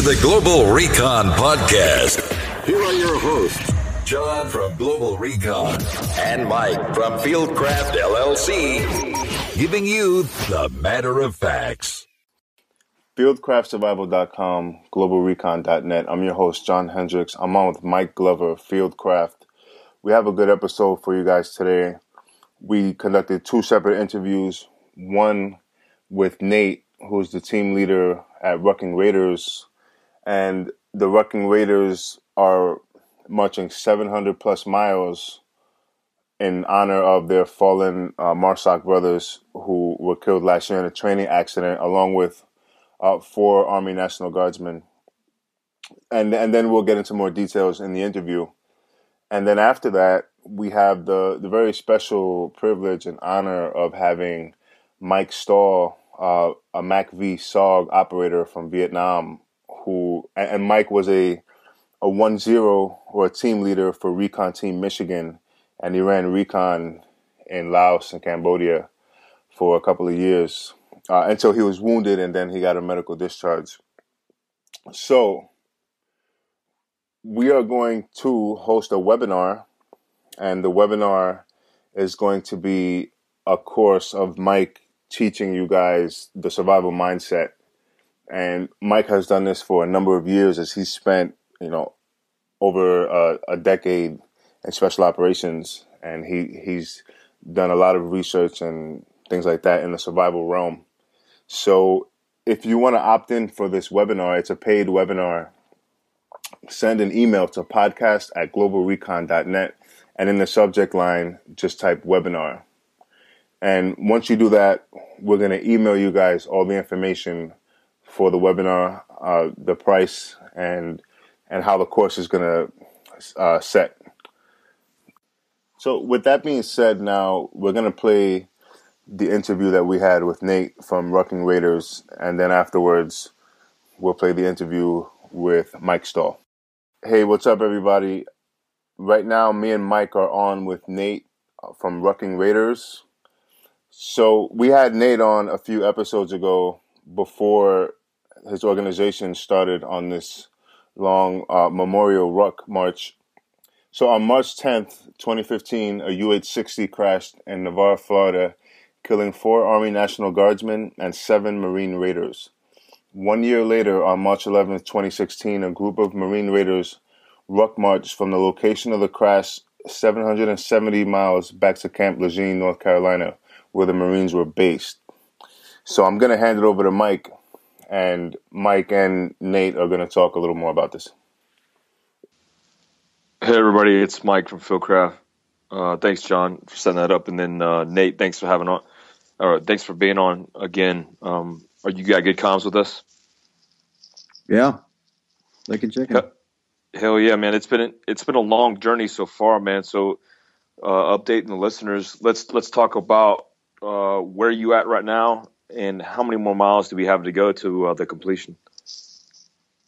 Welcome to the Global Recon Podcast. Here are your hosts, John from Global Recon and Mike from Fieldcraft LLC, giving you the matter of facts. FieldcraftSurvival.com, GlobalRecon.net. I'm your host, John Hendricks. I'm on with Mike Glover, Fieldcraft. We have a good episode for you guys today. We conducted two separate interviews, one with Nate, who's the team leader at Rucking Raiders. And the Rucking Raiders are marching 700 plus miles in honor of their fallen uh, brothers who were killed last year in a training accident, along with uh, four Army National Guardsmen. And, and then we'll get into more details in the interview. And then after that, we have the, the very special privilege and honor of having Mike Stahl, uh, a MACV SOG operator from Vietnam, who and Mike was a a one zero or a team leader for Recon Team Michigan, and he ran Recon in Laos and Cambodia for a couple of years uh, until he was wounded, and then he got a medical discharge. So we are going to host a webinar, and the webinar is going to be a course of Mike teaching you guys the survival mindset. And Mike has done this for a number of years as he spent, you know, over a, a decade in special operations, and he he's done a lot of research and things like that in the survival realm. So if you want to opt in for this webinar, it's a paid webinar. Send an email to podcast at globalrecon.net and in the subject line, just type webinar. And once you do that, we're going to email you guys all the information for the webinar, uh, the price, and and how the course is going to uh, set. So, with that being said, now we're going to play the interview that we had with Nate from Rucking Raiders, and then afterwards, we'll play the interview with Mike Stahl. Hey, what's up, everybody? Right now, me and Mike are on with Nate from Rucking Raiders. So we had Nate on a few episodes ago before his organization started on this long uh, memorial ruck march. So on March 10th, 2015, a UH-60 crashed in Navarre, Florida, killing four Army National Guardsmen and seven Marine Raiders. One year later, on March 11th, 2016, a group of Marine Raiders ruck marched from the location of the crash 770 miles back to Camp Lejeune, North Carolina, where the Marines were based. So I'm going to hand it over to Mike, and Mike and Nate are going to talk a little more about this. Hey, everybody, it's Mike from Fieldcraft. Uh, thanks, John, for setting that up. And then uh, Nate, thanks for having on. Or thanks for being on again. Um, are you got good comms with us? Yeah, like a chicken. Hell, hell yeah, man! It's been it's been a long journey so far, man. So, uh, updating the listeners. Let's let's talk about uh, where you at right now and how many more miles do we have to go to uh, the completion?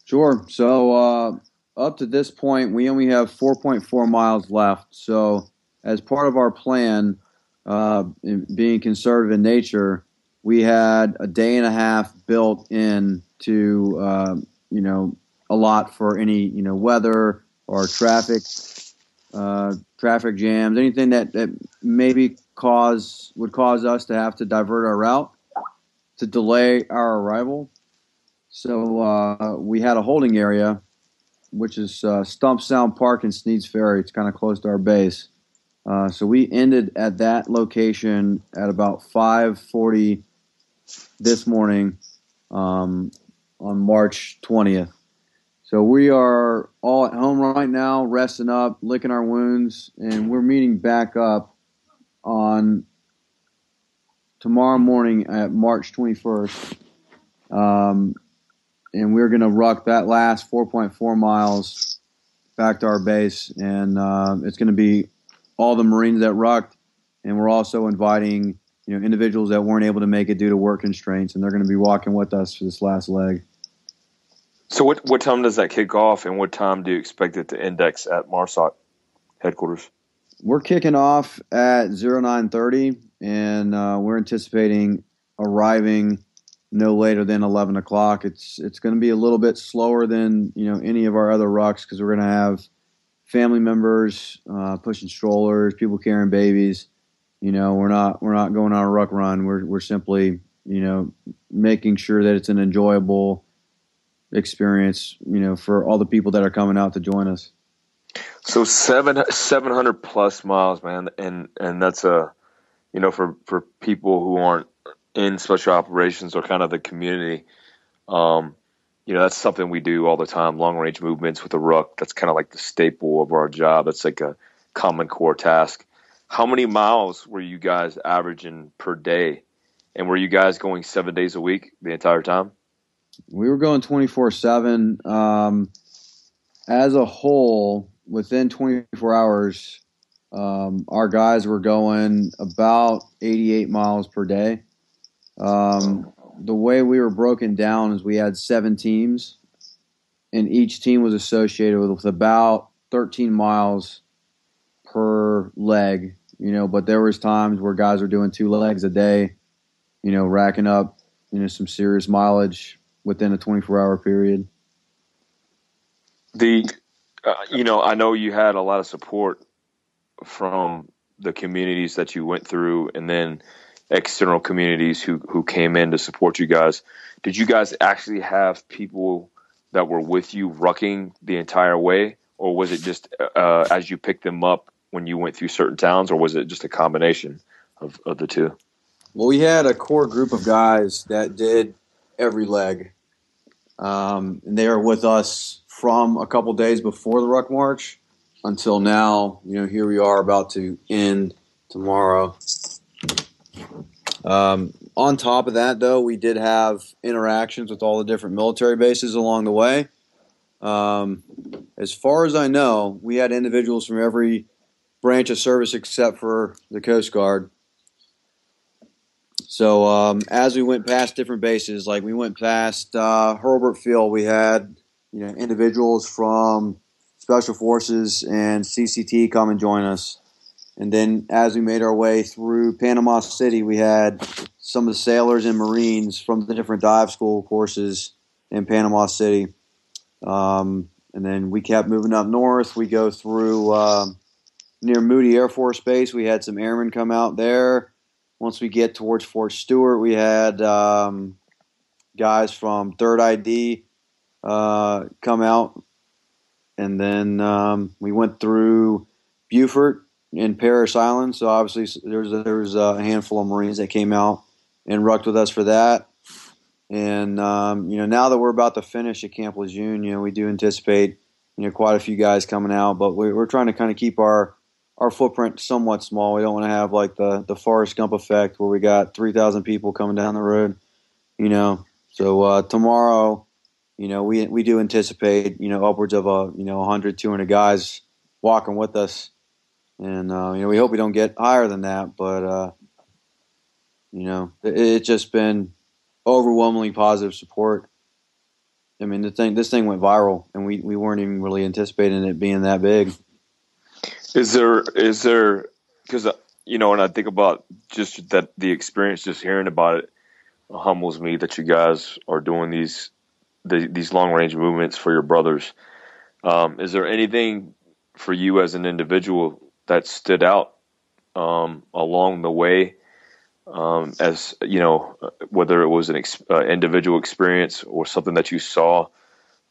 Sure. So uh, up to this point, we only have 4.4 miles left. So as part of our plan, uh, being conservative in nature, we had a day and a half built in to uh, you know a lot for any you know weather or traffic uh, traffic jams, anything that, that maybe cause would cause us to have to divert our route to delay our arrival. So uh, we had a holding area, which is uh, Stump Sound Park in Sneads Ferry. It's kind of close to our base. Uh, so we ended at that location at about 5:40 this morning um, on March 20th. So we are all at home right now, resting up, licking our wounds, and we're meeting back up on tomorrow morning at March 21st. Um, and we're going to ruck that last 4.4 miles back to our base. And uh, it's going to be all the Marines that rucked. And we're also inviting you know individuals that weren't able to make it due to work constraints, and they're going to be walking with us for this last leg. So what what time does that kick off, and what time do you expect it to index at MARSOC headquarters? We're kicking off at 0930, and uh, we're anticipating arriving no later than 11 o'clock. It's it's going to be a little bit slower than you know any of our other rucks because we're going to have family members uh, pushing strollers, people carrying babies. You know, we're not we're not going on a ruck run. We're we're simply you know making sure that it's an enjoyable experience. You know, for all the people that are coming out to join us. So seven seven hundred plus miles, man, and and that's a you know for for people who aren't in special operations or kind of the community. Um, you know, that's something we do all the time. Long range movements with a ruck. That's kind of like the staple of our job. That's like a common core task. How many miles were you guys averaging per day? And were you guys going seven days a week the entire time? We were going 24 7. Um, as a whole, within 24 hours, um, our guys were going about 88 miles per day. Um, the way we were broken down is we had seven teams, and each team was associated with, about 13 miles per leg. You know, but there was times where guys were doing two legs a day. You know, racking up you know some serious mileage within a 24 hour period. The, uh, you know, I know you had a lot of support from the communities that you went through, and then external communities who who came in to support you guys. Did you guys actually have people that were with you rucking the entire way, or was it just uh, as you picked them up when you went through certain towns, or was it just a combination of, of the two? Well, we had a core group of guys that did every leg, um, and they are with us from a couple days before the ruck march until now. You know, here we are about to end tomorrow. Um, on top of that, though, we did have interactions with all the different military bases along the way. Um, as far as I know, we had individuals from every branch of service except for the Coast Guard. So um, as we went past different bases, like we went past uh, Field, we had you know individuals from Special Forces and CCT come and join us. And then as we made our way through Panama City, we had some of the sailors and Marines from the different dive school courses in Panama City. Um, and then we kept moving up north. We go through uh, near Moody Air Force Base. We had some airmen come out there. Once we get towards Fort Stewart, we had um, guys from Third ID uh, come out. And then um, we went through Beaufort in Parris Island. So obviously there's a, there was a handful of Marines that came out and rucked with us for that. And um, you know now that we're about to finish at Camp Lejeune, you know we do anticipate you know quite a few guys coming out, but we're, we're trying to kind of keep our our footprint somewhat small. We don't want to have like the the Forrest Gump effect where we got three thousand people coming down the road. You know, so uh, tomorrow, you know we we do anticipate you know upwards of a you know 100, 200 guys walking with us and uh, you know we hope we don't get higher than that. But uh, you know, it, it's just been overwhelmingly positive support. I mean, the thing this thing went viral, and we, we weren't even really anticipating it being that big. Is there is there because uh, you know when I think about just that the experience, just hearing about it humbles me that you guys are doing these the, these long range movements for your brothers. Um, is there anything for you as an individual that stood out um, along the way um, as you know whether it was an ex- uh, individual experience or something that you saw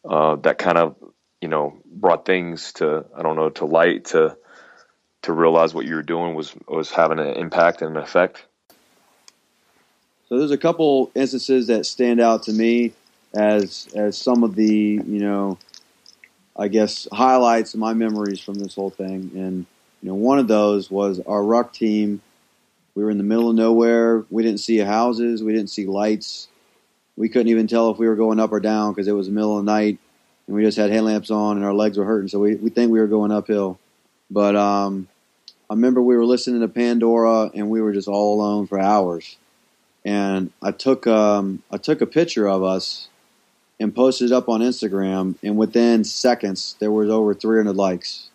uh, that kind of you know brought things to I don't know to light to to realize what you were doing was was having an impact and an effect. So there's a couple instances that stand out to me as as some of the you know I guess highlights of my memories from this whole thing and you know, one of those was our ruck team. We were in the middle of nowhere. We didn't see houses. We didn't see lights. We couldn't even tell if we were going up or down because it was the middle of the night and we just had headlamps on and our legs were hurting. So we, we think we were going uphill. But um, I remember we were listening to Pandora and we were just all alone for hours. And I took um, I took a picture of us and posted it up on Instagram. And within seconds, there was over 300 likes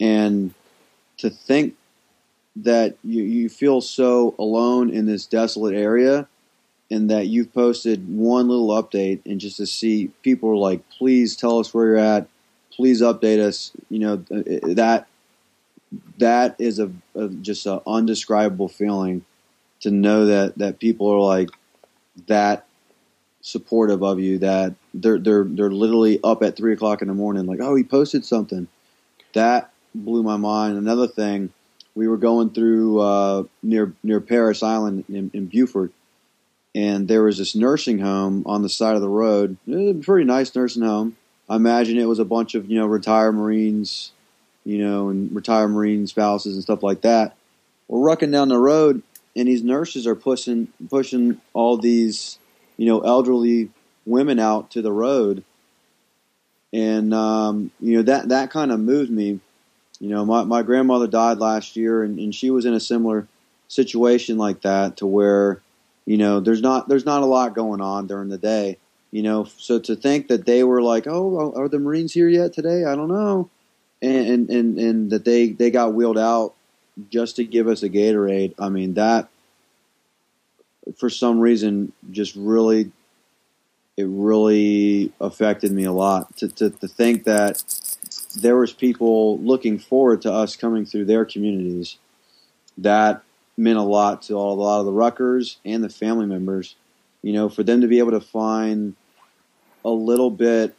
and to think that you, you feel so alone in this desolate area and that you've posted one little update, and just to see people are like, please tell us where you're at, please update us. You know uh, uh, that that is a, a just an undescribable feeling to know that that people are like that supportive of you that they're they're they're literally up at three o'clock in the morning like oh he posted something. That blew my mind. Another thing we were going through uh, near near Parris Island in, in Beaufort and there was this nursing home on the side of the road pretty nice nursing home. I imagine it was a bunch of you know retired Marines you know and retired Marine spouses and stuff like that. We're rucking down the road and these nurses are pushing pushing all these you know elderly women out to the road, and um, you know that that kind of moved me. You know, my my grandmother died last year, and, and she was in a similar situation like that to where you know there's not there's not a lot going on during the day. You know so to think that they were like oh are the marines here yet today? I don't know. And and and and that they they got wheeled out just to give us a Gatorade, I mean that for some reason just really it really affected me a lot to, to, to think that there was people looking forward to us coming through their communities. That meant a lot to all, a lot of the Ruckers and the family members. You know, for them to be able to find a little bit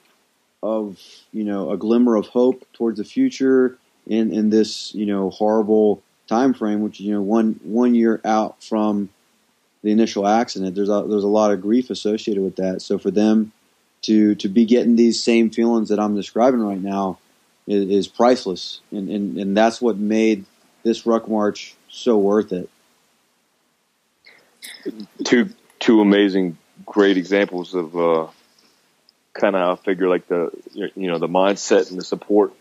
of you know a glimmer of hope towards the future in in this you know horrible time frame, which you know one one year out from the initial accident. There's a, there's a lot of grief associated with that. So for them to to be getting these same feelings that I'm describing right now is, is priceless, and, and and that's what made this ruck march so worth it. Two two amazing, great examples of uh, kind of I figure like the you know the mindset and the support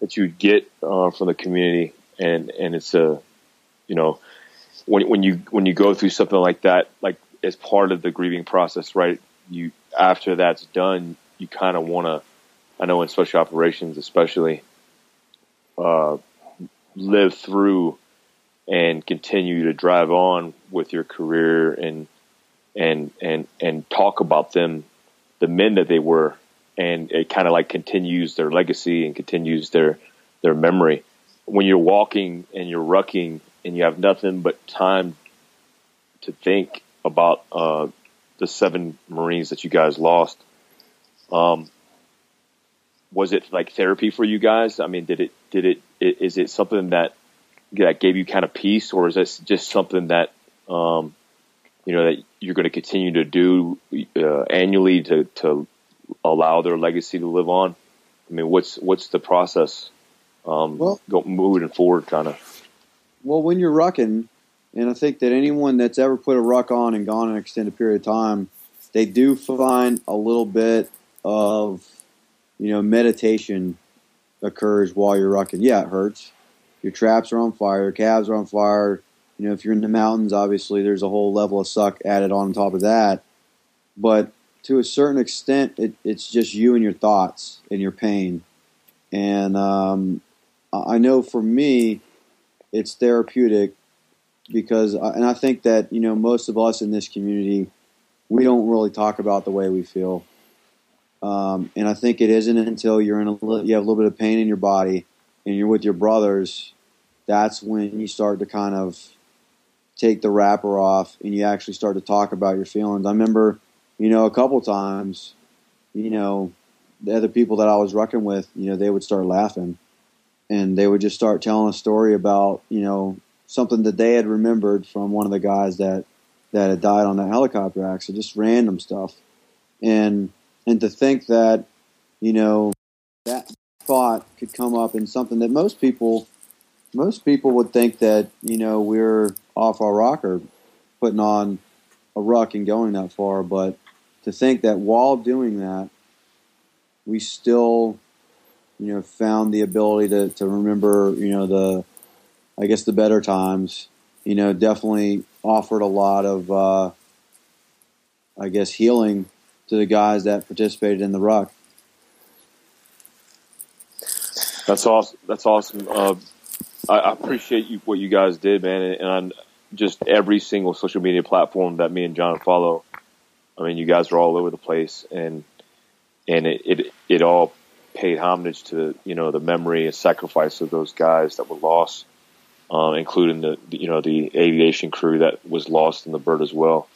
that you get uh, from the community and and it's a you know when when you when you go through something like that like as part of the grieving process right you after that's done you kind of want to I know in special operations especially uh, live through and continue to drive on with your career and and and and talk about them the men that they were and it kind of like continues their legacy and continues their their memory. When you're walking and you're rucking and you have nothing but time to think about uh, the seven Marines that you guys lost, um, was it like therapy for you guys? I mean, did it did it is it something that that gave you kind of peace, or is this just something that um, you know that you're going to continue to do uh, annually to to allow their legacy to live on? I mean, what's what's the process? um, well, go, moving forward, kind of. Well, when you're rucking, and I think that anyone that's ever put a ruck on and gone an extended period of time, they do find a little bit of, you know, meditation occurs while you're rucking. Yeah, it hurts. Your traps are on fire, your calves are on fire. You know, if you're in the mountains, obviously there's a whole level of suck added on top of that. But to a certain extent, it, it's just you and your thoughts and your pain. And um, I know for me, it's therapeutic because, and I think that you know most of us in this community, we don't really talk about the way we feel, um, and I think it isn't until you're in a you have a little bit of pain in your body and you're with your brothers, that's when you start to kind of take the wrapper off and you actually start to talk about your feelings. I remember, you know, a couple times, you know, the other people that I was rucking with, you know, they would start laughing and they would just start telling a story about you know something that they had remembered from one of the guys that that had died on that helicopter accident, just random stuff, and and to think that you know that thought could come up in something that most people most people would think that you know we're off our rocker putting on a ruck and going that far, but to think that while doing that, we still you know, found the ability to, to remember, you know, the, I guess the better times, you know, definitely offered a lot of, uh, I guess, healing to the guys that participated in the ruck. That's awesome. That's awesome. Uh, I, I, appreciate you, what you guys did, man. And, and just every single social media platform that me and John follow, I mean, you guys were all over the place, and and it it, it all paid homage to you know the memory and sacrifice of those guys that were lost, um, including the you know the aviation crew that was lost in the bird as well,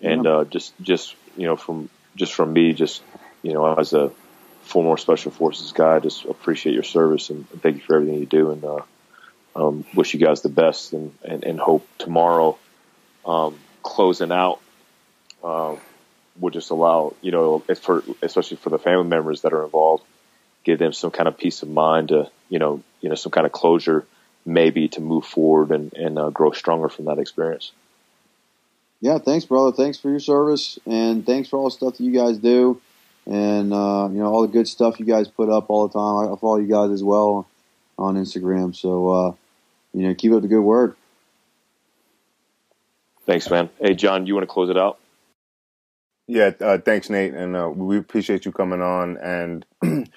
and yeah. uh, just just you know from just from me, just you know as a former special forces guy, I just appreciate your service and, and thank you for everything you do, and uh, um, wish you guys the best, and and, and hope tomorrow um, closing out. Uh, would just allow you know for especially for the family members that are involved give them some kind of peace of mind to you know you know some kind of closure maybe to move forward and, and uh, grow stronger from that experience. Yeah thanks brother. Thanks for your service and thanks for all the stuff that you guys do and uh, you know all the good stuff you guys put up all the time. I follow you guys as well on instagram. So uh, you know keep up the good work. Thanks man. Hey john you want to close it out? Yeah, uh, thanks, Nate, and uh, we appreciate you coming on. And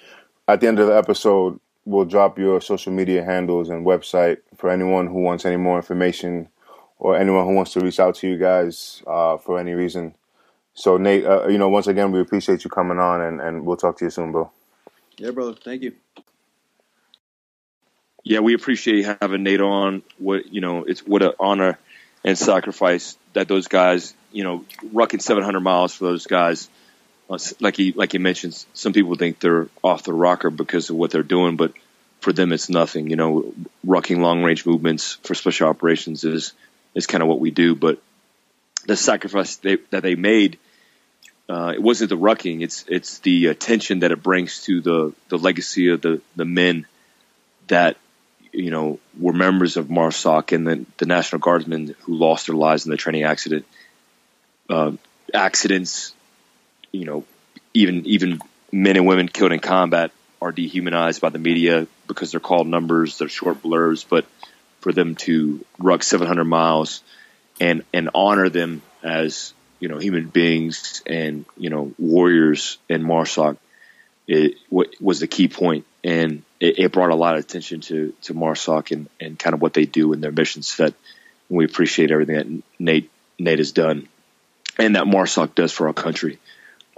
at the end of the episode, we'll drop your social media handles and website for anyone who wants any more information or anyone who wants to reach out to you guys uh, for any reason. So, Nate, uh, you know, once again, we appreciate you coming on, and, and we'll talk to you soon, bro. Yeah, brother. Thank you. Yeah, we appreciate having Nate on. What you know, it's what an honor and sacrifice that those guys, you know, rucking 700 miles for those guys like he like he mentions, some people think they're off the rocker because of what they're doing, but for them it's nothing. You know, rucking long range movements for special operations is is kind of what we do. But the sacrifice they, that they made, uh, it wasn't the rucking; it's it's the attention that it brings to the the legacy of the the men that you know were members of MARSOC and the the National Guardsmen who lost their lives in the training accident. Uh, accidents you know, even even men and women killed in combat are dehumanized by the media because they're called numbers, they're short blurbs, but for them to ruck 700 miles and and honor them as you know human beings and you know warriors in MARSOC it was the key point, and it, it, brought a lot of attention to to MARSOC and and kind of what they do and their mission set. And we appreciate everything that Nate Nate has done, and that MARSOC does for our country.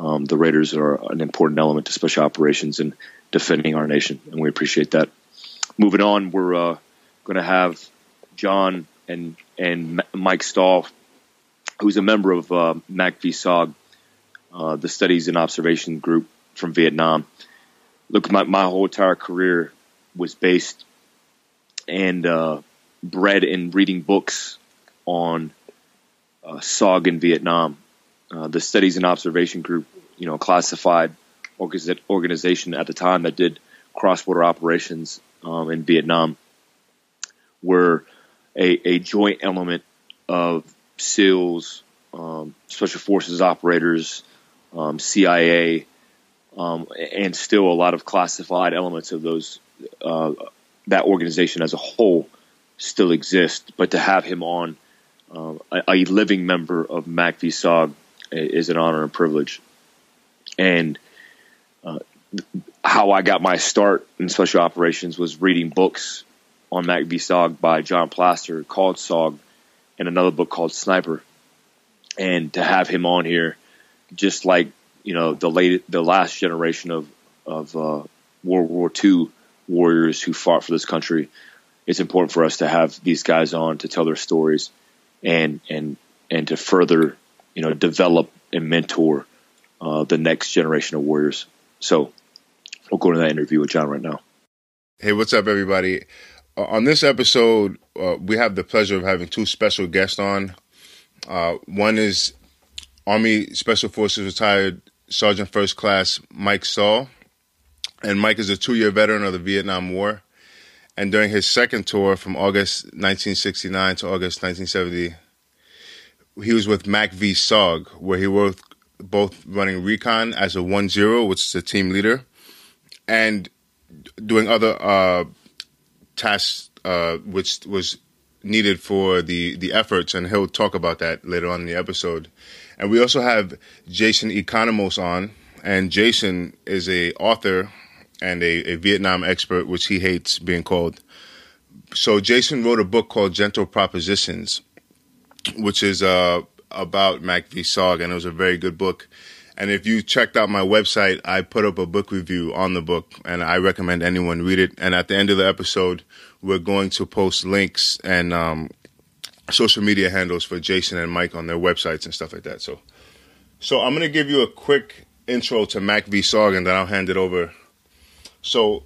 Um, the Raiders are an important element to special operations and defending our nation, and we appreciate that. Moving on, we're uh, going to have John and and Mike Stahl, who's a member of uh, MACV-SOG, uh, the Studies and Observation Group from Vietnam. Look, my, my whole entire career was based and uh, bred in reading books on uh, SOG in Vietnam. Uh, the Studies and Observation Group, you know, classified organization at the time that did cross-border operations um, in Vietnam, were a, a, joint element of SEALs, um, Special Forces operators, um, CIA, um, and still a lot of classified elements of those uh, that organization as a whole still exist. But to have him on, uh, a, a, living member of MACV-SOG is an honor and privilege. And uh, how I got my start in special operations was reading books on MACV-SOG by John Plaster called SOG and another book called Sniper. And to have him on here, just like you know the late the last generation of of uh, World War II warriors who fought for this country, it's important for us to have these guys on to tell their stories and and and to further you know, develop and mentor uh, the next generation of warriors. So we'll go to that interview with John right now. Hey, what's up, everybody? Uh, on this episode, uh, we have the pleasure of having two special guests on. Uh, one is Army Special Forces retired Sergeant First Class Mike Stahl. And Mike is a two year veteran of the Vietnam War. And during his second tour from August 1969 to August 1970, he was with MACV-SOG, where he worked both running recon as a 1-0, which is a team leader, and doing other uh, tasks uh, which was needed for the the efforts, and he'll talk about that later on in the episode. And we also have Jason Economos on, and Jason is a author and a, a Vietnam expert, which he hates being called. So Jason wrote a book called Gentle Propositions, which is uh, about MACV-SOG, and it was a very good book. And if you checked out my website, I put up a book review on the book, and I recommend anyone read it. And at the end of the episode, we're going to post links and um, social media handles for Jason and Mike on their websites and stuff like that. So, so I'm to give you a quick intro to MACV-SOG, and then I'll hand it over. So,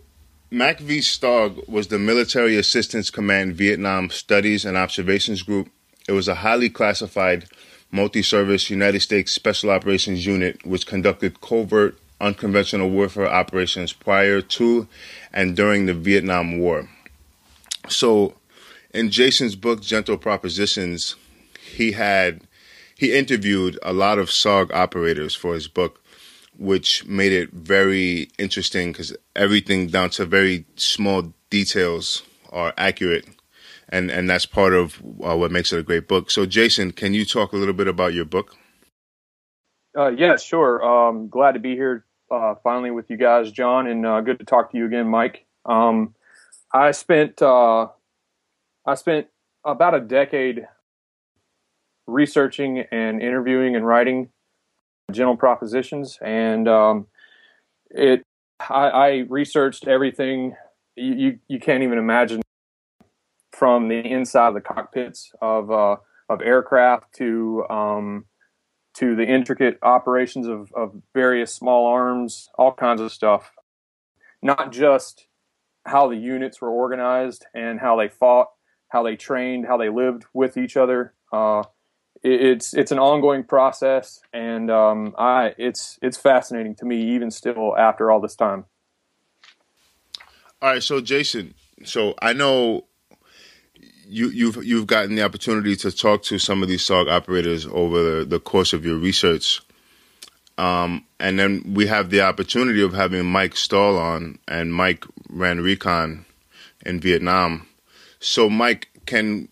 MACV-SOG was the Military Assistance Command Vietnam Studies and Observations Group. It was a highly classified multi service United States Special Operations Unit which conducted covert unconventional warfare operations prior to and during the Vietnam War. So, in Jason's book, Gentle Propositions, he had he interviewed a lot of SOG operators for his book, which made it very interesting because everything down to very small details are accurate and and that's part of uh, what makes it a great book. So, Jason, can you talk a little bit about your book? Uh, yeah, sure. Um, glad to be here uh, finally with you guys, John, and uh, good to talk to you again, Mike. Um, I spent uh, I spent about a decade researching and interviewing and writing gentle propositions, and um, it I, I, researched everything you, you, you can't even imagine from the inside of the cockpits of uh, of aircraft to um, to the intricate operations of, of various small arms, all kinds of stuff. Not just how the units were organized and how they fought, how they trained, how they lived with each other. Uh, it, it's it's an ongoing process, and um, I it's it's fascinating to me even still after all this time. All right, so Jason, so I know you, you've you've gotten the opportunity to talk to some of these SOG operators over the, the course of your research, um, and then we have the opportunity of having Mike Stahl on, and Mike ran recon in Vietnam. So, Mike, can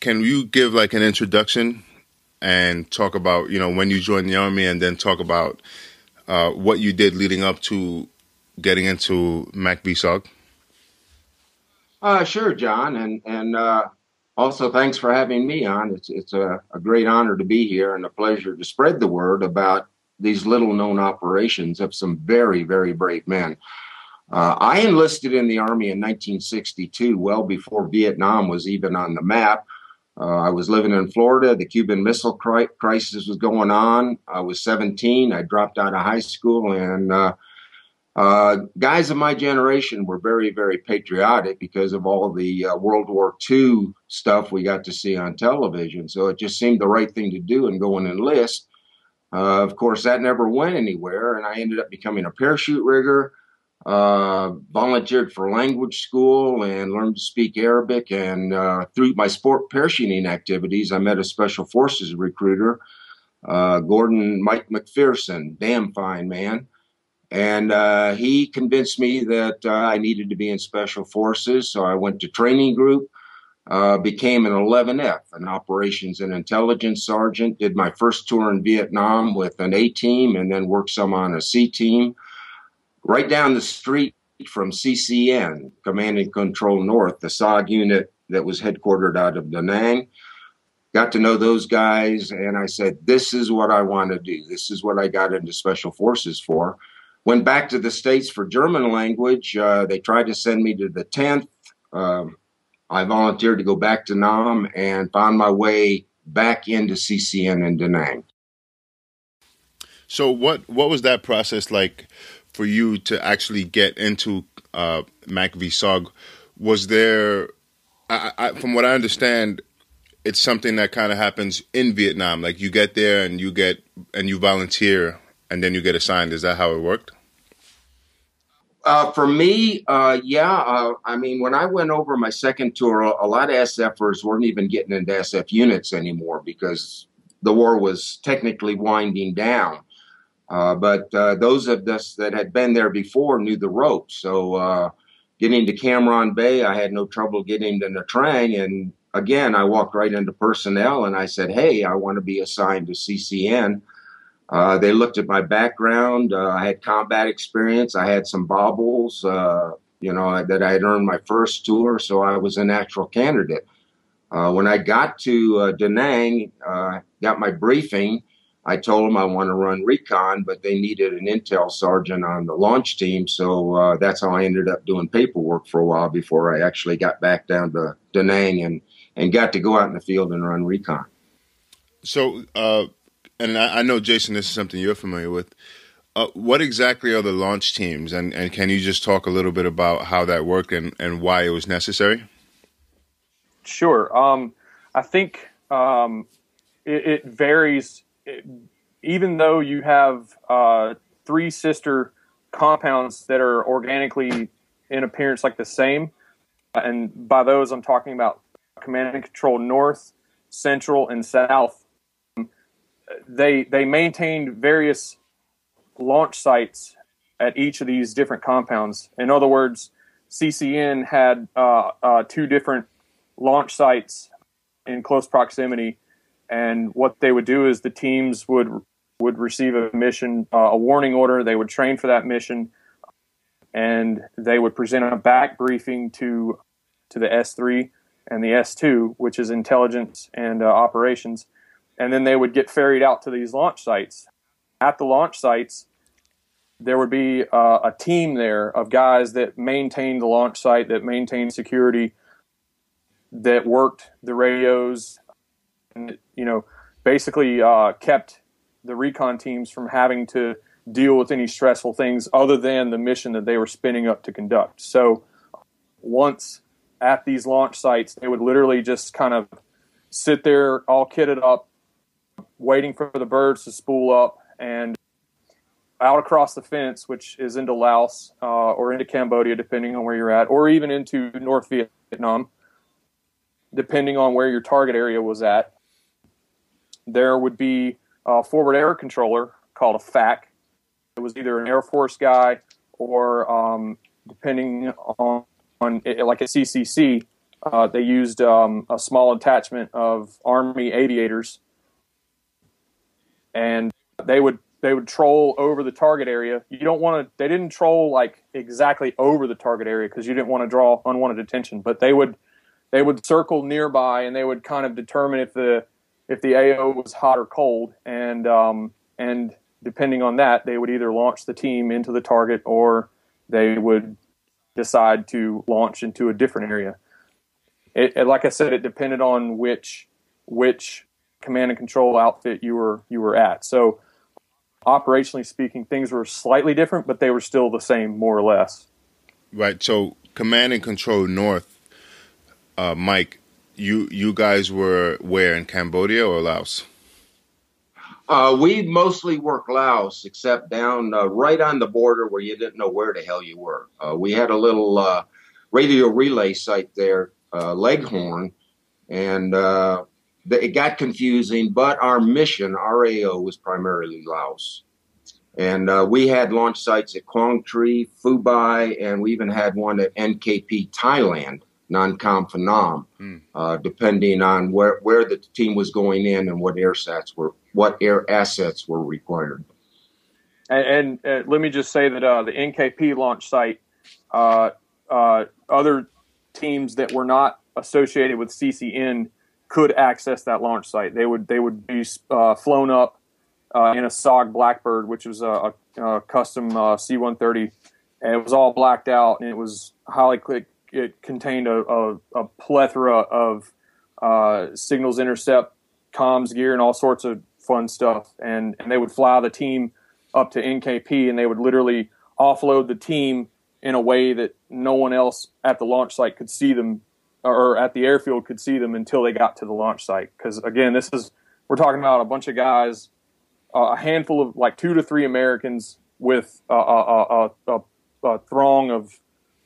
can you give like an introduction and talk about you know when you joined the army, and then talk about uh, what you did leading up to getting into MACV-SOG? Uh, sure, John, and and uh, also, thanks for having me on. It's it's a, a great honor to be here and a pleasure to spread the word about these little known operations of some very, very brave men. Uh, I enlisted in the Army in 1962, well before Vietnam was even on the map. Uh, I was living in Florida. The Cuban Missile Crisis was going on. I was 17. I dropped out of high school and uh, uh, guys of my generation were very, very patriotic because of all the uh, World War II stuff we got to see on television. So it just seemed the right thing to do and go and enlist. Uh, of course, that never went anywhere, and I ended up becoming a parachute rigger. Uh, volunteered for language school and learned to speak Arabic. And uh, through my sport parachuting activities, I met a special forces recruiter, uh, Gordon Mike McPherson, damn fine man. And uh, he convinced me that uh, I needed to be in special forces. So I went to training group, uh, became an 11F, an operations and intelligence sergeant, did my first tour in Vietnam with an A team and then worked some on a C team. Right down the street from CCN, Command and Control North, the SOG unit that was headquartered out of Da Nang. Got to know those guys, and I said, This is what I want to do. This is what I got into special forces for. Went back to the States for German language. Uh, they tried to send me to the 10th. Um, I volunteered to go back to Nam and found my way back into CCN in Da Nang. So, what what was that process like for you to actually get into uh, MACV-SOG? Was there, I, I, from what I understand, it's something that kind of happens in Vietnam. Like you get there and you get and you volunteer, and then you get assigned. Is that how it worked? Uh, for me, uh, yeah. Uh, I mean, when I went over my second tour, a lot of SFers weren't even getting into SF units anymore because the war was technically winding down. Uh, but uh, those of us that had been there before knew the ropes. So uh, getting to Cam Ranh Bay, I had no trouble getting to Nha Trang. And again, I walked right into personnel and I said, hey, I want to be assigned to CCN. Uh, they looked at my background. Uh, I had combat experience. I had some baubles, uh, you know, that I had earned my first tour, so I was a natural candidate. Uh, when I got to uh, Da Nang, uh, got my briefing, I told them I want to run recon, but they needed an intel sergeant on the launch team. So that's how I ended up doing paperwork for a while before I actually got back down to Da Nang and, and got to go out in the field and run recon. So, and I, I, know, Jason, this is something you're familiar with. Uh, what exactly are the launch teams? And, and can you just talk a little bit about how that worked and, and why it was necessary? Sure. Um, I think um, it, it, varies. It, even though you have uh, three sister compounds that are organically in appearance like the same, and by those I'm talking about command and control north, central, and south. They they maintained various launch sites at each of these different compounds. In other words, CCN had uh, uh, two different launch sites in close proximity. And what they would do is the teams would would receive a mission, uh, a warning order. They would train for that mission, and they would present a back briefing to to the S3 and the S2, which is intelligence and uh, operations. And then they would get ferried out to these launch sites. At the launch sites, there would be uh, a team there of guys that maintained the launch site, that maintained security, that worked the radios, and you know, basically uh, kept the recon teams from having to deal with any stressful things other than the mission that they were spinning up to conduct. So once at these launch sites, they would literally just kind of sit there all kitted up, waiting for the birds to spool up and out across the fence, which is into Laos uh, or into Cambodia, depending on where you're at, or even into North Vietnam depending on where your target area was at. There would be a forward air controller called a FAC. It was either an Air Force guy or, um, depending on, on it, like a CCC, uh, they used um, a small attachment of Army aviators, and they would they would troll over the target area. You don't want to. They didn't troll like exactly over the target area because you didn't want to draw unwanted attention. But they would they would circle nearby and they would kind of determine if the if the AO was hot or cold, and um, and depending on that, they would either launch the team into the target or they would decide to launch into a different area. It, it, like I said, it depended on which which command and control outfit you were you were at. So operationally speaking, things were slightly different, but they were still the same more or less. Right. So command and control north uh, Mike, you you guys were where in Cambodia or Laos? Uh, we mostly worked Laos, except down uh, right on the border where you didn't know where the hell you were. Uh, we had a little uh, radio relay site there, uh, Leghorn, and uh, it got confusing. But our mission, RAO, was primarily Laos. And we had launch sites at Quang Tri, Phu Bai, and we even had one at NKP, Thailand. Nakhon Phanom, mm. uh, depending on where, where the team was going in and what air sats were, what air assets were required. And, and uh, let me just say that uh, the NKP launch site, uh, uh, other teams that were not associated with CCN could access that launch site. They would they would be uh, flown up in a SOG Blackbird, which was a, a, a custom C-130, and it was all blacked out, and it was highly click it contained a, a, a plethora of uh, signals intercept, comms gear, and all sorts of fun stuff. And and they would fly the team up to NKP, and they would literally offload the team in a way that no one else at the launch site could see them, or at the airfield could see them until they got to the launch site. Because again, this is we're talking about a bunch of guys, uh, a handful of like two to three Americans with a, a, a, a throng of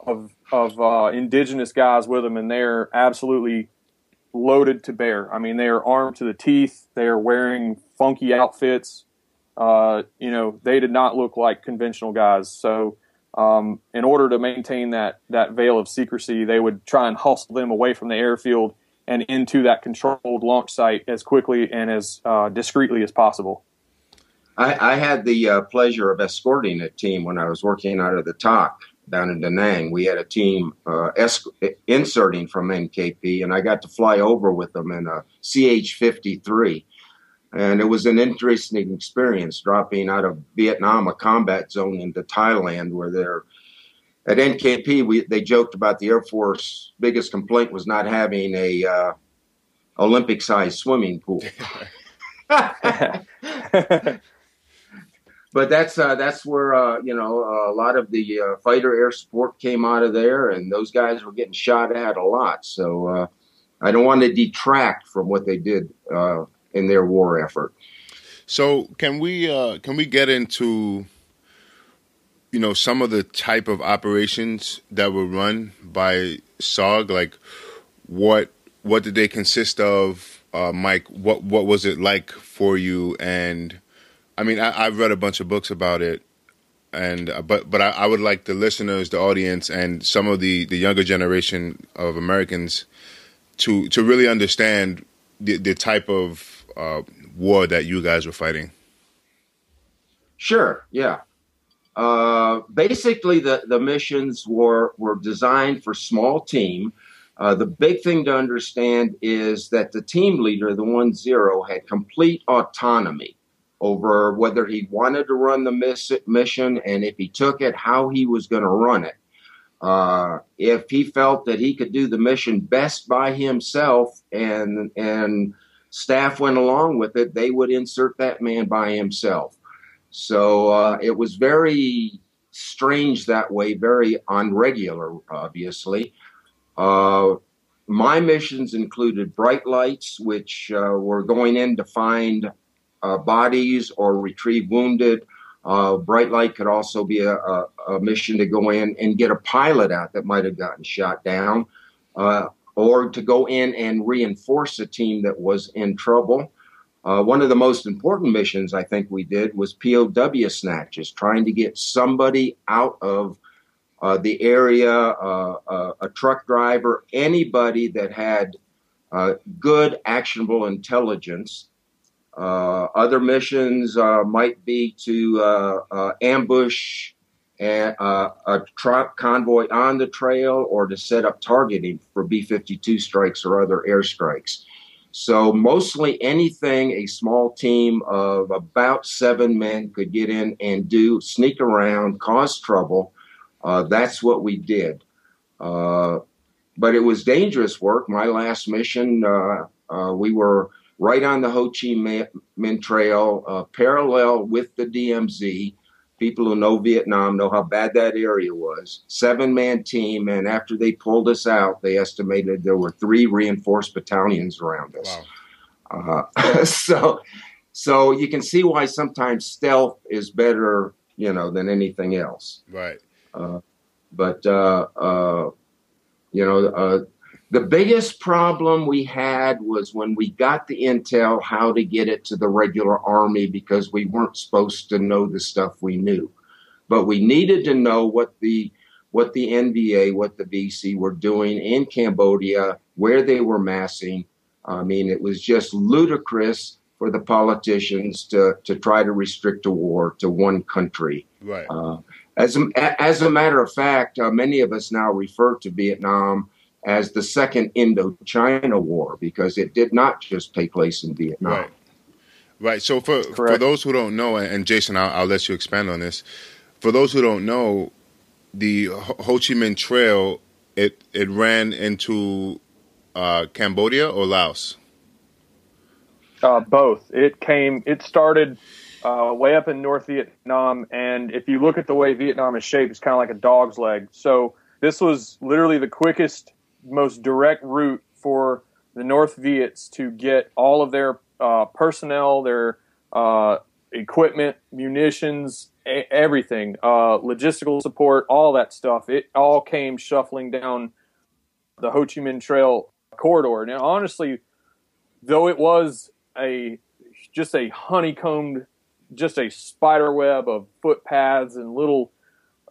of of uh, indigenous guys with them, and they're absolutely loaded to bear. I mean, they are armed to the teeth. They are wearing funky outfits. Uh, you know, they did not look like conventional guys. So, um, in order to maintain that that veil of secrecy, they would try and hustle them away from the airfield and into that controlled launch site as quickly and as uh, discreetly as possible. I, I had the uh, pleasure of escorting a team when I was working out of the TOC down in Da Nang. We had a team uh, esc- inserting from NKP, and I got to fly over with them in a CH 53. And it was an interesting experience dropping out of Vietnam, a combat zone, into Thailand, where they're at NKP. We they joked about the Air Force biggest complaint was not having a uh, Olympic sized swimming pool. but that's uh, that's where uh, you know a lot of the uh, fighter air support came out of there, and those guys were getting shot at a lot. So uh, I don't want to detract from what they did uh, in their war effort. So can we uh, can we get into you know some of the type of operations that were run by SOG? Like what what did they consist of, Mike? What what was it like for you and I mean, I, have read a bunch of books about it, and uh, but but I, I, would like the listeners, the audience, and some of the the younger generation of Americans to to really understand the, the type of uh, war that you guys were fighting. Sure. Yeah. Uh, basically, the the missions were were designed for small team. Uh, the big thing to understand is that the team leader, the one zero, had complete autonomy over whether he wanted to run the miss- mission and if he took it, how he was going to run it. Uh, if he felt that he could do the mission best by himself and and staff went along with it, they would insert that man by himself. So uh, it was very strange that way, very unregular, obviously. Uh, my missions included bright lights, which uh, were going in to find uh, bodies or retrieve wounded. Uh, Bright Light could also be a, a, a, mission to go in and get a pilot out that might have gotten shot down, uh, or to go in and reinforce a team that was in trouble. Uh, one of the most important missions I think we did was POW snatches, trying to get somebody out of uh, the area, uh, a truck driver, anybody that had good actionable intelligence uh, other missions uh, might be to uh, uh ambush a, uh, a truck convoy on the trail or to set up targeting for B 52 strikes or other airstrikes. So, mostly anything a small team of about seven men could get in and do, sneak around, cause trouble. Uh, that's what we did. but it was dangerous work. My last mission, we were right on the Ho Chi Minh Trail, uh, parallel with the DMZ. People who know Vietnam know how bad that area was. Seven man team, and after they pulled us out, they estimated there were three reinforced battalions around us. Wow. Uh, so, so you can see why sometimes stealth is better, you know, than anything else. Right. Uh, but uh, uh, you know, uh, the biggest problem we had was when we got the intel how to get it to the regular army because we weren't supposed to know the stuff we knew. But we needed to know what the what the NVA, what the VC were doing in Cambodia, where they were massing. I mean, it was just ludicrous for the politicians to, to try to restrict a war to one country. Right. Uh, as, a, as a matter of fact, uh, many of us now refer to Vietnam as the second Indochina War because it did not just take place in Vietnam. Right. Right. So for Correct. for those who don't know, and Jason, I'll, I'll, let you expand on this. For those who don't know, the Ho Chi Minh Trail it it ran into uh, Cambodia or Laos. Uh, both. It came. It started uh, way up in North Vietnam, and if you look at the way Vietnam is shaped, it's kind of like a dog's leg. So this was literally the quickest most direct route for the North Viets to get all of their uh, personnel, their uh, equipment, munitions, a- everything, uh, logistical support, all that stuff. It all came shuffling down the Ho Chi Minh Trail corridor. Now, honestly, though it was a just a honeycombed, just a spider web of footpaths and little,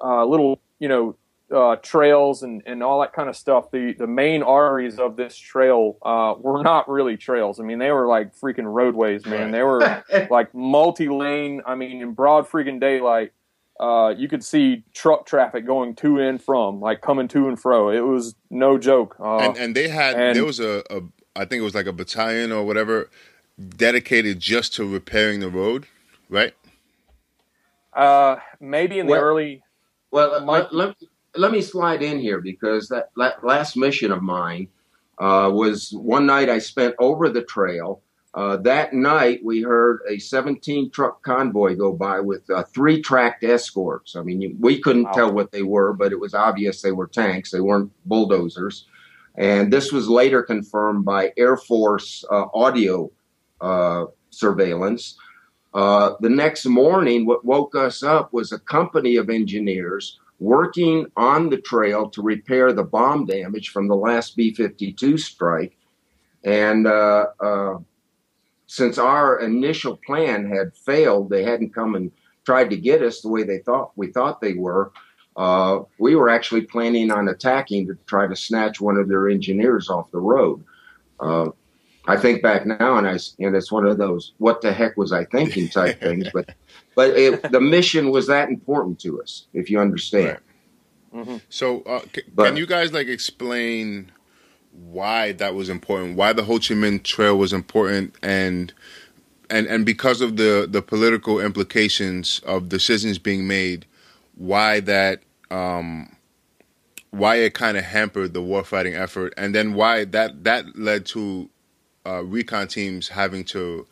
uh, little you know uh, trails and, and all that kind of stuff, the, the main arteries of this trail uh, were not really trails. I mean, they were like freaking roadways, man. They were like multi lane. I mean, in broad freaking daylight, uh, you could see truck traffic going to and from, like coming to and fro. It was no joke. Uh, and, and they had and, there was a, a I think it was like a battalion or whatever dedicated just to repairing the road, right? Uh, maybe in the well, early. Well, let, let, let, me slide in here because that, last mission of mine uh, was one night I spent over the trail uh, that night, we heard a 17 truck convoy go by with uh, three tracked escorts. I mean, we couldn't wow. tell what they were, but it was obvious they were tanks. They weren't bulldozers. And this was later confirmed by Air Force uh, audio uh, surveillance. Uh, the next morning, what woke us up was a company of engineers working on the trail to repair the bomb damage from the last B 52 strike. And uh, uh, since our initial plan had failed, they hadn't come and tried to get us the way they thought we thought they were. Uh, we were actually planning on attacking to try to snatch one of their engineers off the road. Uh, I think back now, and I and it's one of those "what the heck was I thinking" type things. But but it, the mission was that important to us, if you understand. Right. Mm-hmm. So, uh, c- but, can you guys like explain why that was important, why the Ho Chi Minh Trail was important, and and and because of the the political implications of decisions being made, why that um, why it kind of hampered the warfighting effort, and then why that that led to uh, recon teams having to